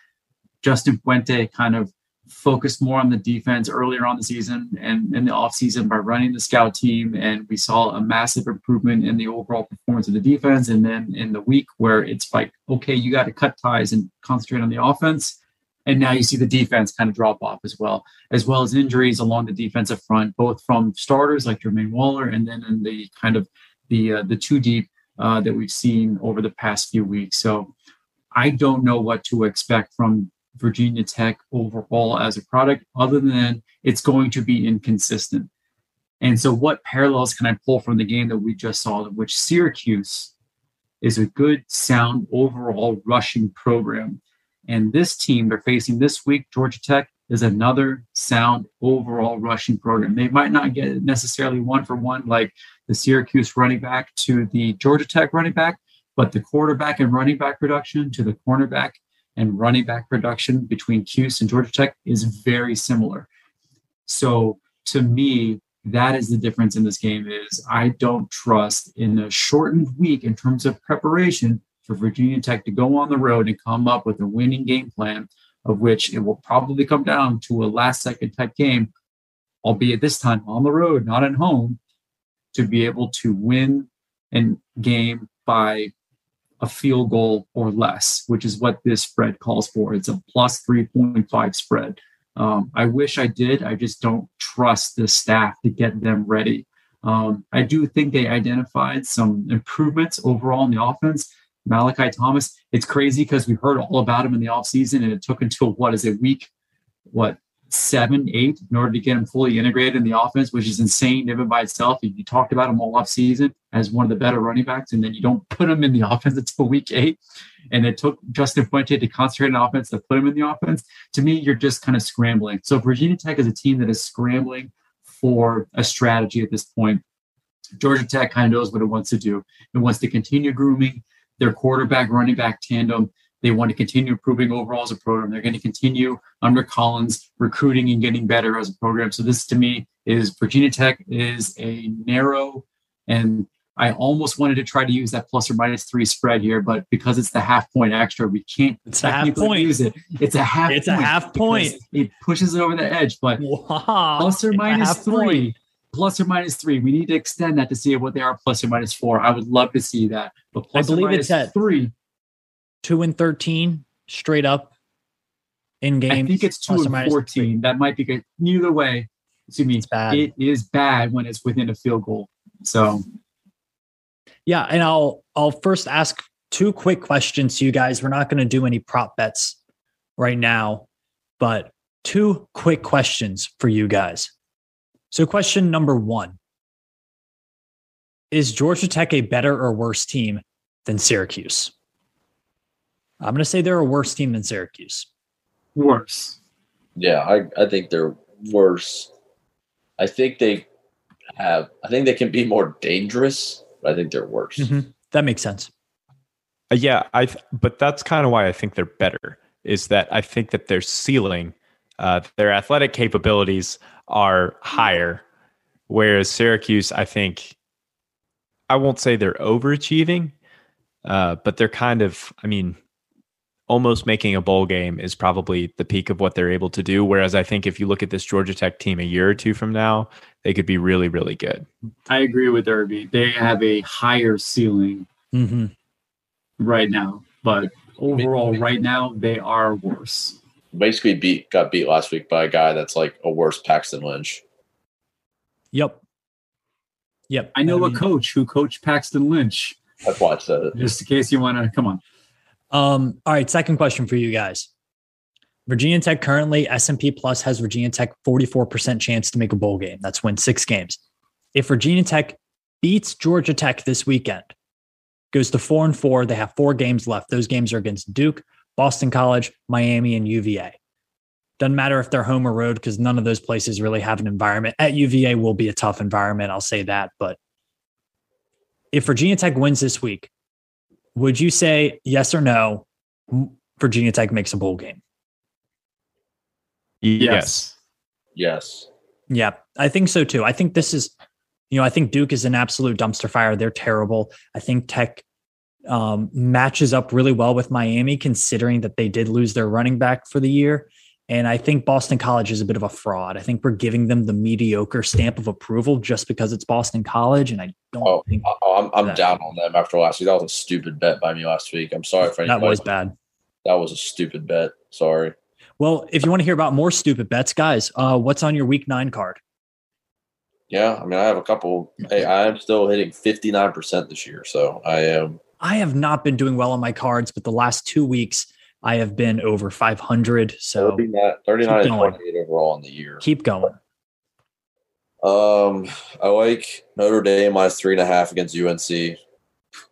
Justin Fuente kind of focused more on the defense earlier on the season and in the offseason by running the scout team. And we saw a massive improvement in the overall performance of the defense. And then in the week where it's like, okay, you got to cut ties and concentrate on the offense. And now you see the defense kind of drop off as well, as well as injuries along the defensive front, both from starters like Jermaine Waller and then in the kind of the uh, the two deep uh, that we've seen over the past few weeks. So I don't know what to expect from Virginia Tech overall as a product, other than it's going to be inconsistent. And so, what parallels can I pull from the game that we just saw, which Syracuse is a good, sound overall rushing program? And this team they're facing this week, Georgia Tech, is another sound overall rushing program. They might not get necessarily one for one like the Syracuse running back to the Georgia Tech running back, but the quarterback and running back production to the cornerback and running back production between Cuse and Georgia Tech is very similar. So to me, that is the difference in this game is I don't trust in a shortened week in terms of preparation for Virginia Tech to go on the road and come up with a winning game plan of which it will probably come down to a last second type game, albeit this time on the road, not at home, to be able to win and game by a field goal or less, which is what this spread calls for. It's a plus 3.5 spread. Um, I wish I did. I just don't trust the staff to get them ready. Um, I do think they identified some improvements overall in the offense. Malachi Thomas, it's crazy because we heard all about him in the offseason and it took until what is it, week, what, seven, eight in order to get him fully integrated in the offense, which is insane even by itself. You, talked about him all off season as one of the better running backs, and then you don't put him in the (laughs) offense until week eight. And it took Justin Fuente to concentrate on offense to put him in the offense. To me, you're just kind of scrambling. So Virginia Tech is a team that is scrambling for a strategy at this point. Georgia Tech kind of knows what it wants to do. It wants to continue grooming their quarterback running back tandem they want to continue improving overall as a program. They're going to continue under Collins recruiting and getting better as a program. So this to me is Virginia Tech is a narrow and I almost wanted to try to use that plus or minus three spread here, but because it's the half point extra, we can't it's a half point. use it. It's a half it's a half point. It pushes it over the edge, but wow. plus or minus three. Point. plus or minus three. We need to extend that to see what they are plus or minus four. I would love to see that. But plus I believe it's at three. Two and thirteen straight up in game. I think it's two and fourteen. That might be good. Either way, excuse me, It's bad. it is bad when it's within a field goal. So Yeah, and I'll I'll first ask two quick questions to you guys. We're not going to do any prop bets right now, but two quick questions for you guys. So question number 1. Is Georgia Tech a better or worse team than Syracuse? I'm going to say they're a worse team than Syracuse. worse. Yeah, I, I think they're worse. I think they have. I think they can be more dangerous, but I think they're worse. Mhm. That makes sense. Uh, yeah, I. But that's kind of why I think they're better. Is that I think that their ceiling, uh, their athletic capabilities are higher, whereas Syracuse, I think, I won't say they're overachieving, uh, but they're kind of. I mean, almost making a bowl game is probably the peak of what they're able to do. Whereas I think if you look at this Georgia Tech team a year or two from now, they could be really, really good. I agree with Irby. They have a higher ceiling hmm right now, but overall, right now, they are worse. Basically, beat got beat last week by a guy that's like a worse Paxton Lynch. Yep. Yep. I know mean- a coach who coached Paxton Lynch. That's why I said it. Just in case you want to come on. Um, all right, second question for you guys. Virginia Tech currently S&P Plus has Virginia Tech 44% chance to make a bowl game. That's win 6 games. If Virginia Tech beats Georgia Tech this weekend, goes to 4 and 4, they have 4 games left. Those games are against Duke, Boston College, Miami and UVA. Doesn't matter if they're home or road because none of those places really have an environment. At UVA will be a tough environment, I'll say that, but if Virginia Tech wins this week, would you say yes or no? Virginia Tech makes a bowl game. Yes. Yes. Yeah, I think so too. I think this is, you know, I think Duke is an absolute dumpster fire. They're terrible. I think Tech um, matches up really well with Miami, considering that they did lose their running back for the year. And I think Boston College is a bit of a fraud. I think we're giving them the mediocre stamp of approval just because it's Boston College. And I don't Oh, think I'm, I'm down on them after last week. That was a stupid bet by me last week. I'm sorry for that was bad. That was a stupid bet. Sorry. Well, if you want to hear about more stupid bets, guys, uh, what's on your week nine card? Yeah, I mean, I have a couple. Hey, I am still hitting 59% this year, so I am. I have not been doing well on my cards, but the last two weeks I have been over 500. So 39, 39 and keep going. 28 overall in the year. keep going. Um, I like Notre Dame minus three and a half against UNC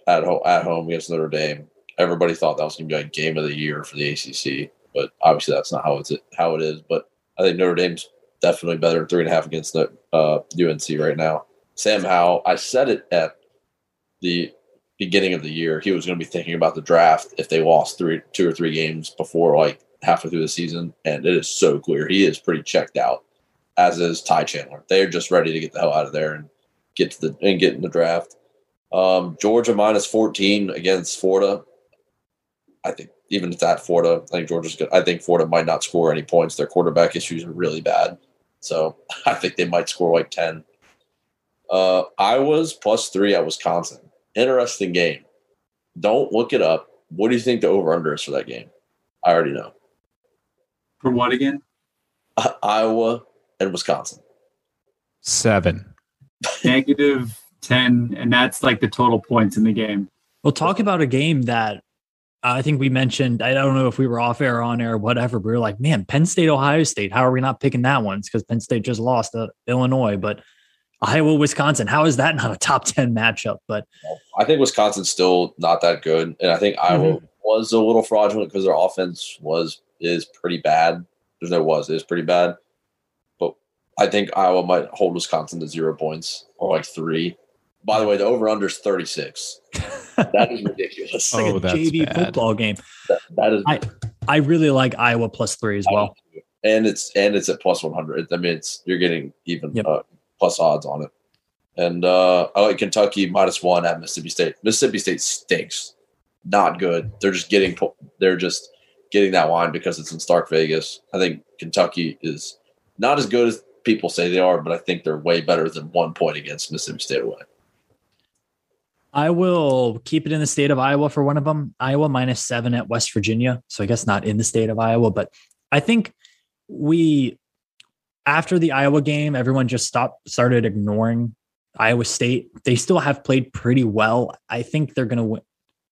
at home. At home against Notre Dame. Everybody thought that was going to be like game of the year for the ACC, but obviously that's not how it's how it is. But I think Notre Dame's definitely better than three and a half against the uh, UNC right now. Sam Howell, I said it at the beginning of the year. He was going to be thinking about the draft if they lost three, two or three games before like halfway through the season, and it is so clear he is pretty checked out as is Ty Chandler. They're just ready to get the hell out of there and get to the and get in the draft. Um, Georgia minus fourteen against Florida. I think even if that Florida, I think Georgia's good. I think Florida might not score any points. Their quarterback issues are really bad, so (laughs) I think they might score like ten. Uh, Iowa's plus three at Wisconsin. Interesting game. Don't look it up. What do you think the over under is for that game? I already know. For what again? Uh, Iowa and Wisconsin. Seven. Negative 10, and that's like the total points in the game. We'll talk about a game that I think we mentioned. I don't know if we were off air, on air, whatever. But we were like, man, Penn State, Ohio State. How are we not picking that one? It's because Penn State just lost to Illinois, but Iowa, Wisconsin. How is that not a top 10 matchup? But I think Wisconsin's still not that good, and I think Iowa was a little fraudulent because their offense was is pretty bad. There's no was is pretty bad, but I think Iowa might hold Wisconsin to zero points or like three. By the way, the over under is 36. (laughs) That is ridiculous. like Oh, a that's JV bad. football game. That, that is, I- I really like Iowa plus three as well. and it's and it's at plus 100. I mean, it's you're getting even Yep. uh, plus odds on it. And uh, I like Kentucky minus one at Mississippi State. Mississippi State stinks, not good. They're just getting they're just getting that line because it's in Stark Vegas. I think Kentucky is not as good as people say they are, but I think they're way better than one point against Mississippi State away. I will keep it in the state of Iowa for one of them. Iowa minus seven at West Virginia. So I guess not in the state of Iowa, but I think we, after the Iowa game, everyone just stopped, started ignoring Iowa State. They still have played pretty well. I think they're going to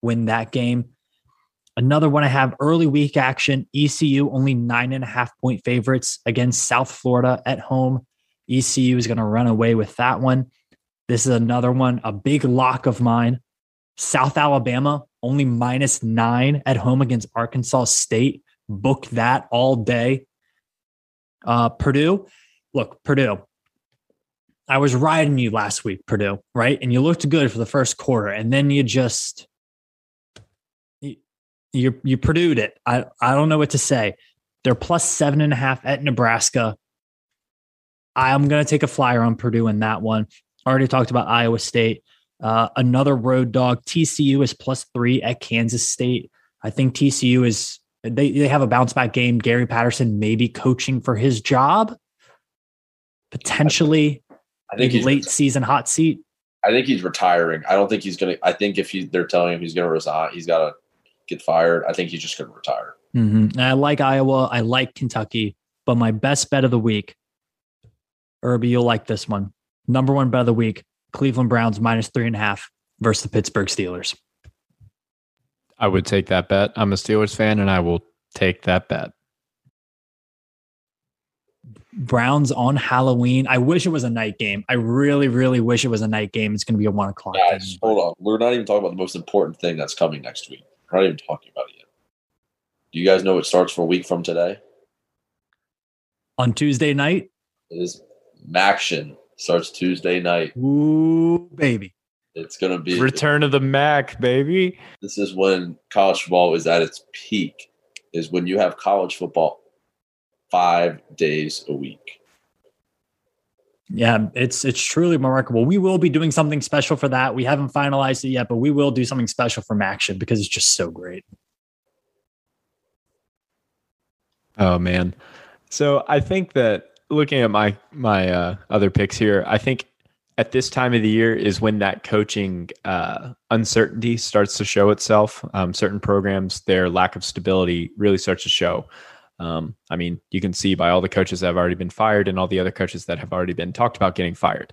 win, that game. Another one I have early week action. ECU only nine and a half point favorites against South Florida at home. ECU is going to run away with that one. This is another one, a big lock of mine. South Alabama only minus nine at home against Arkansas State. Book that all day. Uh, Purdue, look, Purdue. I was riding you last week, Purdue, right? And you looked good for the first quarter, and then you just you you Purdue'd it. I I don't know what to say. They're plus seven and a half at Nebraska. I'm going to take a flyer on Purdue in that one. Already talked about Iowa State. Uh, another road dog. TCU is plus three at Kansas State. I think TCU is they they have a bounce back game. Gary Patterson maybe coaching for his job. Potentially, I think late season hot seat. I think he's retiring. I don't think he's gonna. I think if he, they're telling him he's gonna resign, he's got to get fired. I think he's just gonna retire. Mm-hmm. I like Iowa. I like Kentucky, but my best bet of the week, Irby, you'll like this one. Number one bet of the week: Cleveland Browns minus three and a half versus the Pittsburgh Steelers. I would take that bet. I'm a Steelers fan, and I will take that bet. Browns on Halloween. I wish it was a night game. I really, really wish it was a night game. It's going to be a one o'clock. Guys, game. hold on. We're not even talking about the most important thing that's coming next week. We're not even talking about it yet. Do you guys know it starts for a week from today? On Tuesday night. It is MACtion. Starts Tuesday night. Ooh, baby. It's gonna be Return of the Mac, baby. This is when college football is at its peak. Is when you have college football five days a week. Yeah, it's it's truly remarkable. We will be doing something special for that. We haven't finalized it yet, but we will do something special for MACtion because it's just so great. Oh man. So I think that looking at my my uh, other picks here, I think at this time of the year is when that coaching uh, uncertainty starts to show itself. Um, certain programs, their lack of stability really starts to show. Um, I mean, you can see by all the coaches that have already been fired and all the other coaches that have already been talked about getting fired.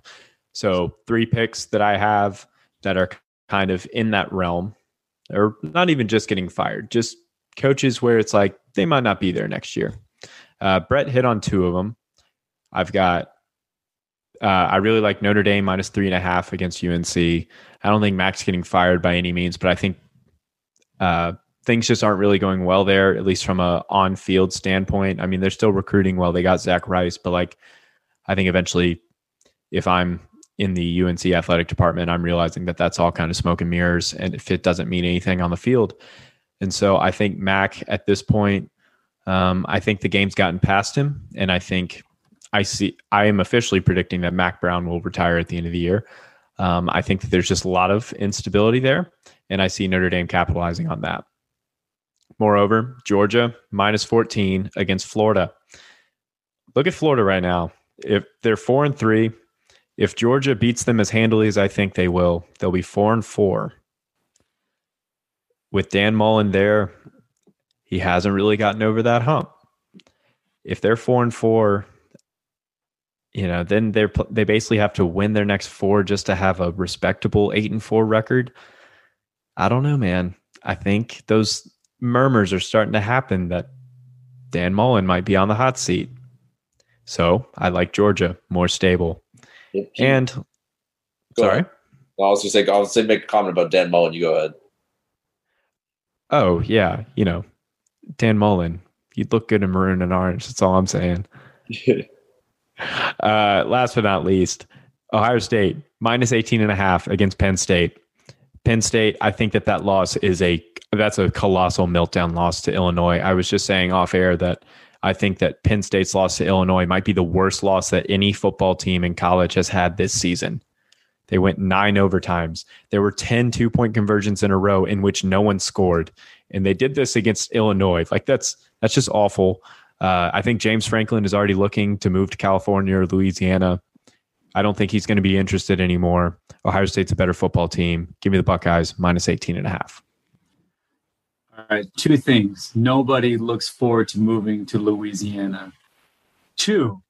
So, three picks that I have that are kind of in that realm, or not even just getting fired, just coaches where it's like they might not be there next year. Uh, Brett hit on two of them. I've got, uh, I really like Notre Dame minus three and a half against UNC. I don't think Mack's getting fired by any means, but I think uh, things just aren't really going well there, at least from a on field standpoint. I mean, they're still recruiting well. They got Zach Rice, but like, I think eventually, if I'm in the UNC athletic department, I'm realizing that that's all kind of smoke and mirrors, and if it doesn't mean anything on the field. And so I think Mac at this point, um, I think the game's gotten past him, and I think I see. I am officially predicting that Mack Brown will retire at the end of the year. Um, I think that there's just a lot of instability there, and I see Notre Dame capitalizing on that. Moreover, Georgia minus 14 against Florida. Look at Florida right now. If they're four and three, if Georgia beats them as handily as I think they will, they'll be four and four. With Dan Mullen there, he hasn't really gotten over that hump. If they're four and four, you know, then they're they basically have to win their next four just to have a respectable eight and four record. I don't know, man. I think those murmurs are starting to happen that Dan Mullen might be on the hot seat. So I like Georgia more stable. And Go sorry. ahead. I was just say I was going make a comment about Dan Mullen. You go ahead. Oh yeah, you know, Dan Mullen. You'd look good in maroon and orange. That's all I'm saying. (laughs) Uh, last but not least, Ohio State minus 18 and a half against Penn State. Penn State, I think that that loss is a that's a colossal meltdown loss to Illinois. I was just saying off air that I think that Penn State's loss to Illinois might be the worst loss that any football team in college has had this season. They went nine overtimes. There were 10 two point conversions in a row in which no one scored. And they did this against Illinois. Like that's that's just awful. Uh, I think James Franklin is already looking to move to California or Louisiana. I don't think he's going to be interested anymore. Ohio State's a better football team. Give me the Buckeyes minus 18 and a half. All right, two things. Nobody looks forward to moving to Louisiana. Two,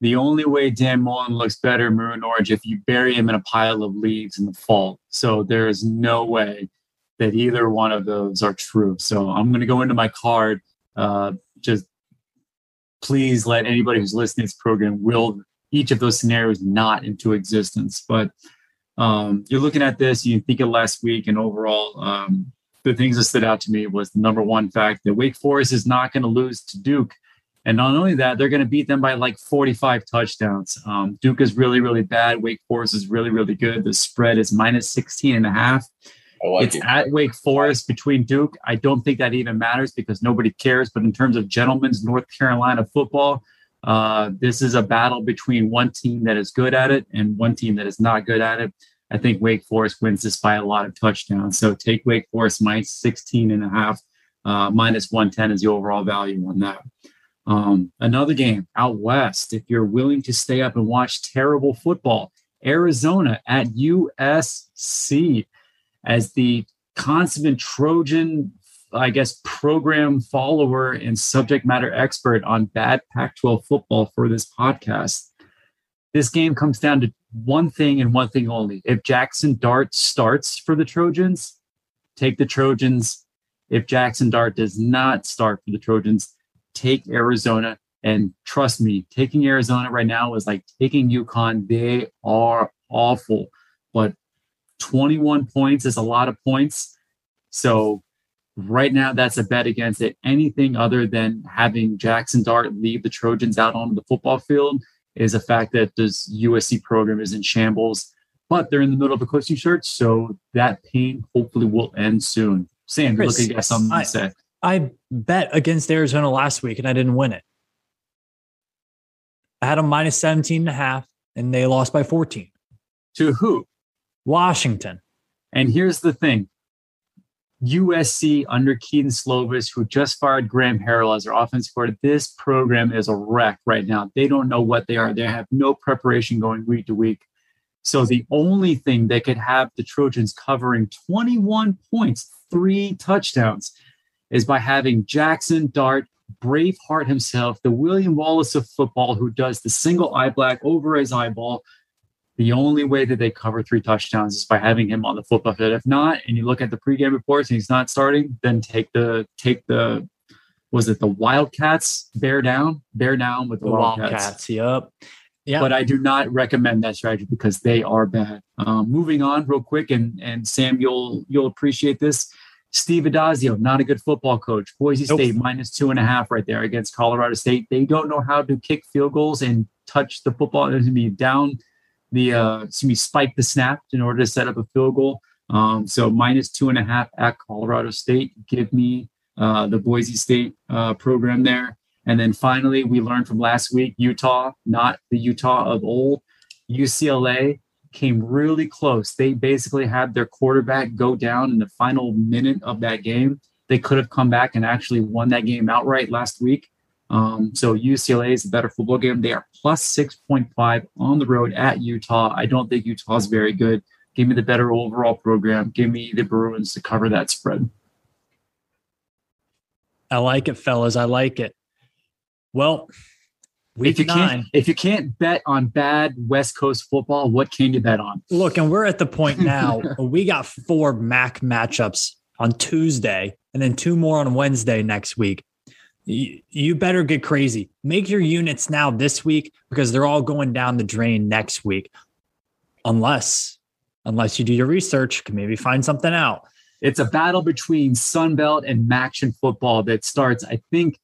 the only way Dan Mullen looks better maroon orange if you bury him in a pile of leaves in the fall. So there is no way that either one of those are true. So I'm going to go into my card. Uh, just please let anybody who's listening to this program will each of those scenarios not into existence. But um, you're looking at this, you think of last week, and overall, um, the things that stood out to me was the number one fact that Wake Forest is not going to lose to Duke. And not only that, they're going to beat them by like 45 touchdowns. Um, Duke is really, really bad. Wake Forest is really, really good. The spread is minus 16 and a half. Like it's it. at Wake Forest between Duke. I don't think that even matters because nobody cares. But in terms of gentlemen's North Carolina football, uh, this is a battle between one team that is good at it and one team that is not good at it. I think Wake Forest wins this by a lot of touchdowns. So take Wake Forest minus 16 and a half, uh, minus 110 is the overall value on that. Um, another game out west, if you're willing to stay up and watch terrible football, Arizona at USC as the consummate Trojan, I guess, program follower and subject matter expert on bad Pac 12 football for this podcast. This game comes down to one thing and one thing only. If Jackson Dart starts for the Trojans, take the Trojans. If Jackson Dart does not start for the Trojans, take Arizona. And trust me, taking Arizona right now is like taking UConn. They are awful, but 21 points is a lot of points. So right now, that's a bet against it. Anything other than having Jackson Dart leave the Trojans out onto the football field is a fact that this USC program is in shambles. But they're in the middle of a coaching search, so that pain hopefully will end soon. Sam, Chris, look, I guess something to say. I bet against Arizona last week and I didn't win it. I had them minus 17 and a half and they lost by 14. To who? Washington. And here's the thing USC under Kedon Slovis, who just fired Graham Harrell as their offense coordinator, this program is a wreck right now. They don't know what they are. They have no preparation going week to week. So the only thing that could have the Trojans covering 21 points, three touchdowns, is by having Jackson Dart, Braveheart himself, the William Wallace of football, who does the single eye black over his eyeball. The only way that they cover three touchdowns is by having him on the football field. If not, and you look at the pregame reports and he's not starting, then take the take the was it the Wildcats bear down, bear down with the, the Wildcats. Wildcats. Yep. Yeah. But I do not recommend that strategy because they are bad. Um, moving on real quick, and and Sam, you'll you'll appreciate this. Steve Addazio, not a good football coach. Boise nope. State minus two and a half right there against Colorado State. They don't know how to kick field goals and touch the football. It's going to be down the, uh, to be spike the snap in order to set up a field goal. Um, so minus two and a half at Colorado State. Give me uh, the Boise State uh, program there. And then finally, we learned from last week Utah, not the Utah of old. UCLA came really close. They basically had their quarterback go down in the final minute of that game. They could have come back and actually won that game outright last week. Um, so UCLA is a better football game. They are plus 6.5 on the road at Utah. I don't think Utah is very good. Give me the better overall program. Give me the Bruins to cover that spread. I like it, fellas. I like it. Well, Week if you nine. Can't, if you can't bet on bad West Coast football, what can you bet on? Look, and we're at the point (laughs) now. we got four MAC matchups on Tuesday, and then two more on Wednesday next week. You, better get crazy. Make your units now this week because they're all going down the drain next week, unless unless you do your research, can maybe find something out. It's a battle between Sunbelt and MACtion football that starts, I think,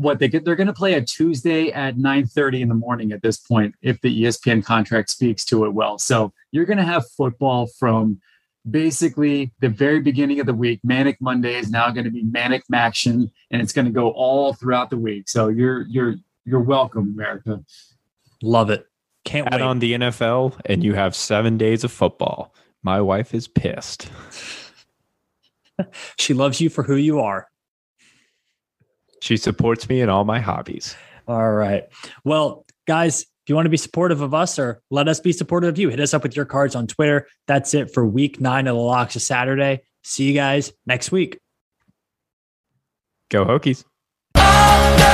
what they get they're going to play a tuesday at 9.30 in the morning at this point if the espn contract speaks to it well so you're going to have football from basically the very beginning of the week manic monday is now going to be manic action and it's going to go all throughout the week so you're you're you're welcome america love it can't add wait. on the nfl and you have seven days of football my wife is pissed (laughs) she loves you for who you are She supports me in all my hobbies. All right. Well, guys, if you want to be supportive of us or let us be supportive of you, hit us up with your cards on Twitter. That's it for week nine of the locks of Saturday. See you guys next week. Go Hokies. Oh, no!